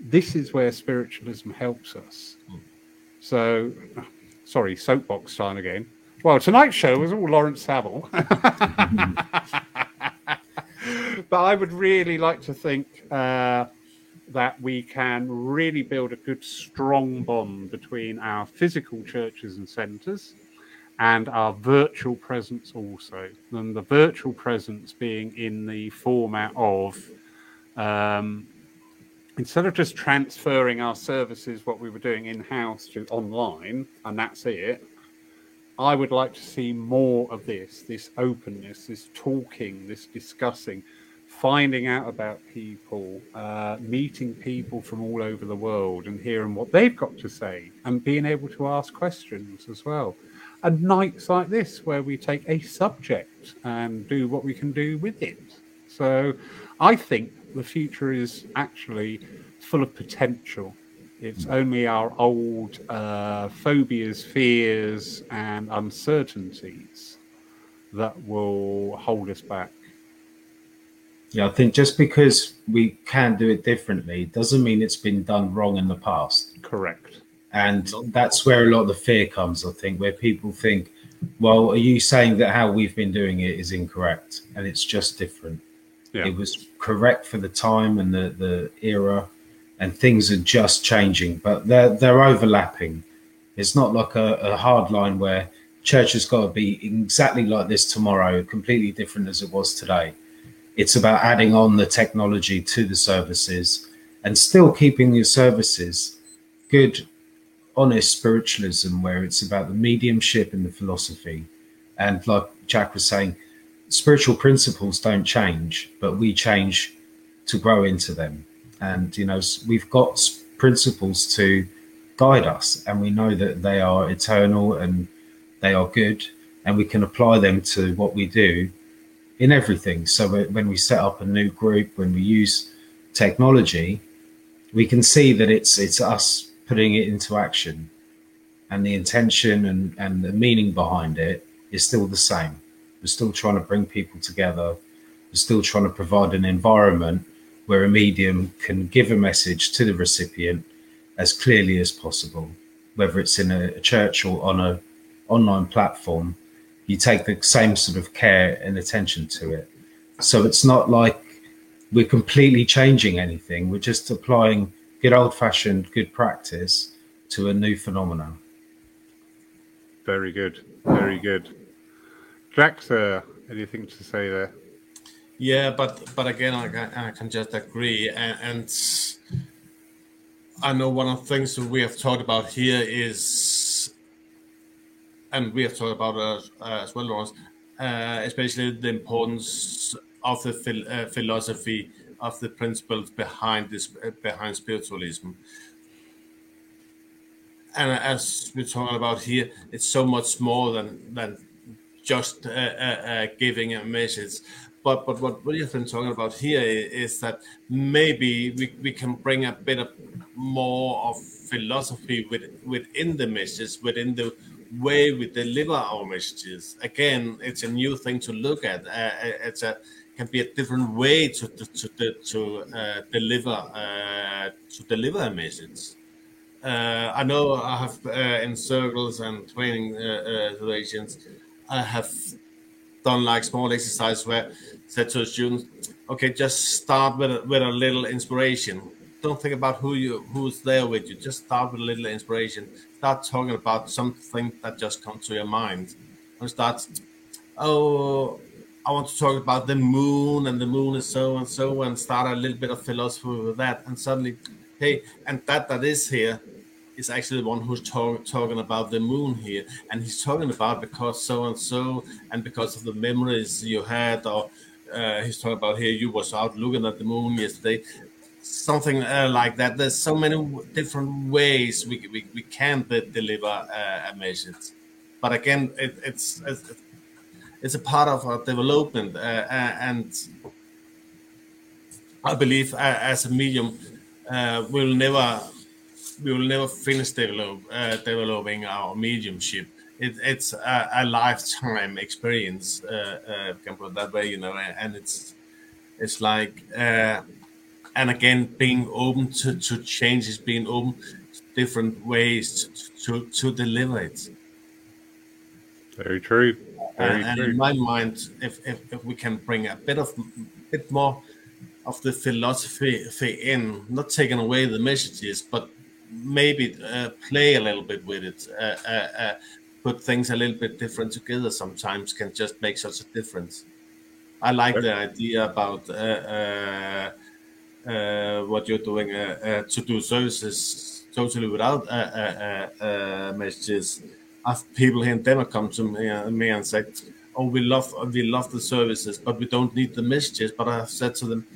This is where spiritualism helps us. So, sorry, soapbox time again. Well, tonight's show was all Lawrence Saville. but I would really like to think uh, that we can really build a good, strong bond between our physical churches and centres and our virtual presence also. And the virtual presence being in the format of um, instead of just transferring our services, what we were doing in house to online, and that's it. I would like to see more of this, this openness, this talking, this discussing, finding out about people, uh, meeting people from all over the world and hearing what they've got to say and being able to ask questions as well. And nights like this where we take a subject and do what we can do with it. So I think the future is actually full of potential. It's only our old uh, phobias, fears, and uncertainties that will hold us back. Yeah, I think just because we can do it differently doesn't mean it's been done wrong in the past. Correct. And that's where a lot of the fear comes, I think, where people think, well, are you saying that how we've been doing it is incorrect? And it's just different. Yeah. It was correct for the time and the, the era, and things are just changing, but they're, they're overlapping. It's not like a, a hard line where church has got to be exactly like this tomorrow, completely different as it was today it's about adding on the technology to the services and still keeping your services good, honest spiritualism, where it's about the mediumship and the philosophy. And like Jack was saying, spiritual principles don't change, but we change to grow into them. And, you know, we've got principles to guide us, and we know that they are eternal and they are good, and we can apply them to what we do in everything. So when we set up a new group, when we use technology, we can see that it's it's us putting it into action, and the intention and and the meaning behind it is still the same. We're still trying to bring people together. We're still trying to provide an environment where a medium can give a message to the recipient as clearly as possible, whether it's in a, a church or on a online platform you take the same sort of care and attention to it. So it's not like we're completely changing anything. We're just applying good old fashioned good practice to a new phenomenon. Very good. Very good. Jack, sir, anything to say there? Yeah, but but again, I can, I can just agree, and, and I know one of the things that we have talked about here is, and we have talked about uh, uh, as well, uh, especially the importance of the phil- uh, philosophy of the principles behind this uh, behind spiritualism. And as we're talking about here, it's so much more than than just uh, giving a message but but what we have been talking about here is that maybe we, we can bring a bit of more of philosophy with, within the message, within the way we deliver our messages. Again, it's a new thing to look at. Uh, it's a can be a different way to to to, to uh, deliver uh, to deliver a message. Uh, I know I have uh, in circles and training uh, situations, I have done like small exercise where I said to students, okay, just start with a, with a little inspiration. Don't think about who you who's there with you. Just start with a little inspiration. Start talking about something that just comes to your mind. And start, oh, I want to talk about the moon, and the moon is so and so, and start a little bit of philosophy with that. And suddenly, hey, and that that is here is actually the one who's talk, talking about the moon here, and he's talking about because so and so, and because of the memories you had, or uh, he's talking about here. You was out looking at the moon yesterday, something uh, like that. There's so many different ways we we, we can deliver uh, a message, but again, it, it's, it's it's a part of our development, uh, uh, and I believe uh, as a medium, we'll never we will never finish develop, uh, developing our mediumship. It, it's a, a, lifetime experience, uh, uh, can put that way, you know, and it's it's like, uh, and again, being open to, to changes, being open to different ways to, to, to deliver it. Very true. Very and, true. in my mind, if, if, if we can bring a bit of bit more of the philosophy in, not taking away the messages, but maybe uh, play a little bit with it, uh, uh, uh, put things a little bit different together. Sometimes can just make such a difference. I like the idea about uh, Uh, what you're doing uh, uh, to do services totally without messages. I have people here in Denmark come to me, me and say, "Oh, we love we love the services, but we don't need the messages." But I said to them,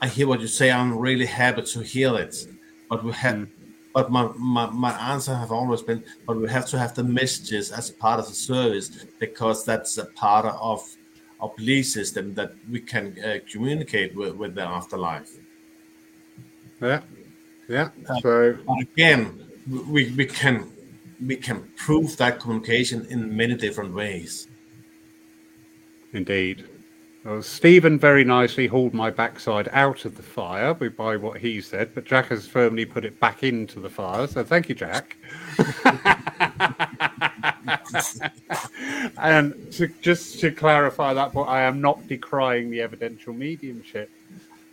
"I hear what you say. I'm really happy to hear it." But we have, mm. but my, my, my answer have always been, but we have to have the messages as part of the service because that's a part of our belief system that we can uh, communicate with, with the afterlife. Yeah, yeah. Uh, so again, we, we can we can prove that communication in many different ways. Indeed. Well, Stephen very nicely hauled my backside out of the fire by what he said, but Jack has firmly put it back into the fire. So thank you, Jack. and to, just to clarify that point, I am not decrying the evidential mediumship,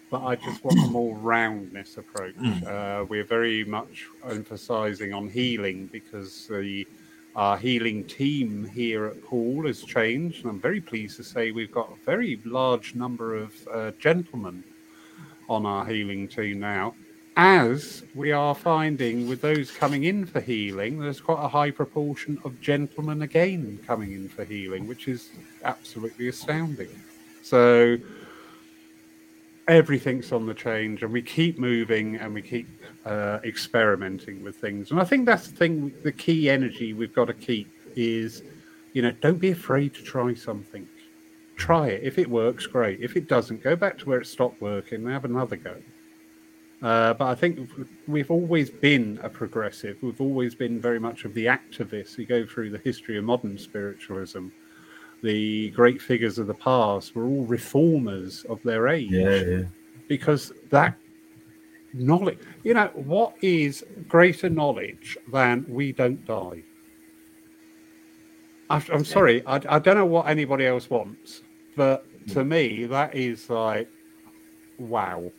but I just want a more roundness approach. Mm. Uh, we're very much emphasizing on healing because the our healing team here at Poole has changed, and I'm very pleased to say we've got a very large number of uh, gentlemen on our healing team now. As we are finding with those coming in for healing, there's quite a high proportion of gentlemen again coming in for healing, which is absolutely astounding. So everything's on the change, and we keep moving and we keep uh, experimenting with things. And I think that's the thing, the key energy we've got to keep is, you know, don't be afraid to try something. Try it. If it works, great. If it doesn't, go back to where it stopped working and have another go. Uh, but I think we've always been a progressive. We've always been very much of the activists. You go through the history of modern spiritualism. The great figures of the past were all reformers of their age. Yeah, yeah. Because that knowledge. You know, what is greater knowledge than we don't die? I'm sorry, I, I don't know what anybody else wants, but to me, that is like, wow.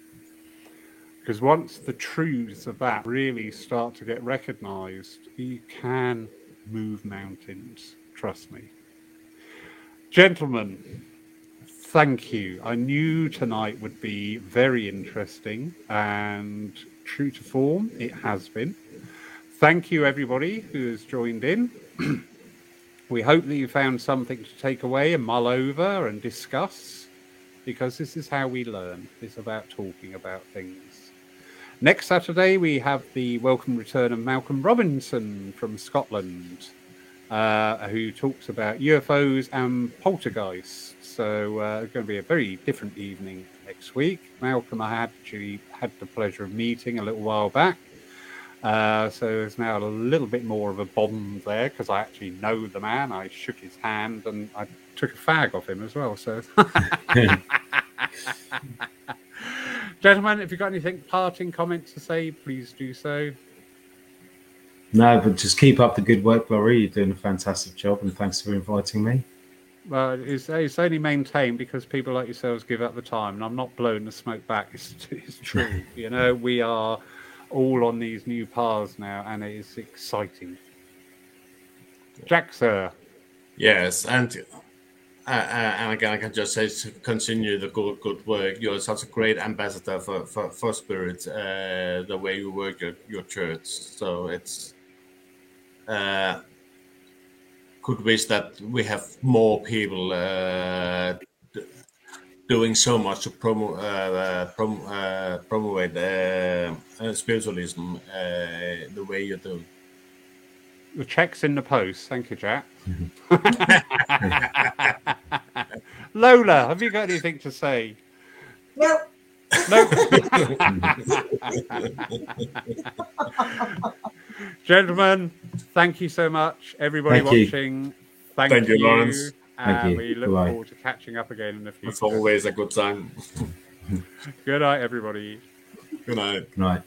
Because once the truths of that really start to get recognized, you can move mountains. Trust me. Gentlemen, thank you. I knew tonight would be very interesting and true to form, it has been. Thank you, everybody who has joined in. we hope that you found something to take away and mull over and discuss because this is how we learn. It's about talking about things. Next Saturday, we have the welcome return of Malcolm Robinson from Scotland, uh, who talks about UFOs and poltergeists. So uh, it's going to be a very different evening next week. Malcolm, I actually had the pleasure of meeting a little while back. Uh, so there's now a little bit more of a bond there because I actually know the man. I shook his hand and I took a fag off him as well. So, gentlemen, if you've got anything parting comments to say, please do so. No, but just keep up the good work, Laurie. You're doing a fantastic job, and thanks for inviting me. Well, it's, it's only maintained because people like yourselves give up the time, and I'm not blowing the smoke back. It's, it's true. you know, we are all on these new paths now, and it is exciting. Jack, sir. Yes, and uh, and again, I can just say to continue the good good work. You're such a great ambassador for for, for Spirit. Uh, the way you work your, your church, so it's. Uh, could wish that we have more people uh, doing so much to promo, uh, prom, uh, promote uh, spiritualism the way you do. The check's in the post. Thank you, Jack. Lola, have you got anything to say? No. No. Gentlemen, thank you so much. Everybody Thank you. watching, thank, Thank you, you. Lawrence. And Thank you. we look Bye. forward to catching up again in the future. It's always a good time. Good night, everybody. Good night. Right.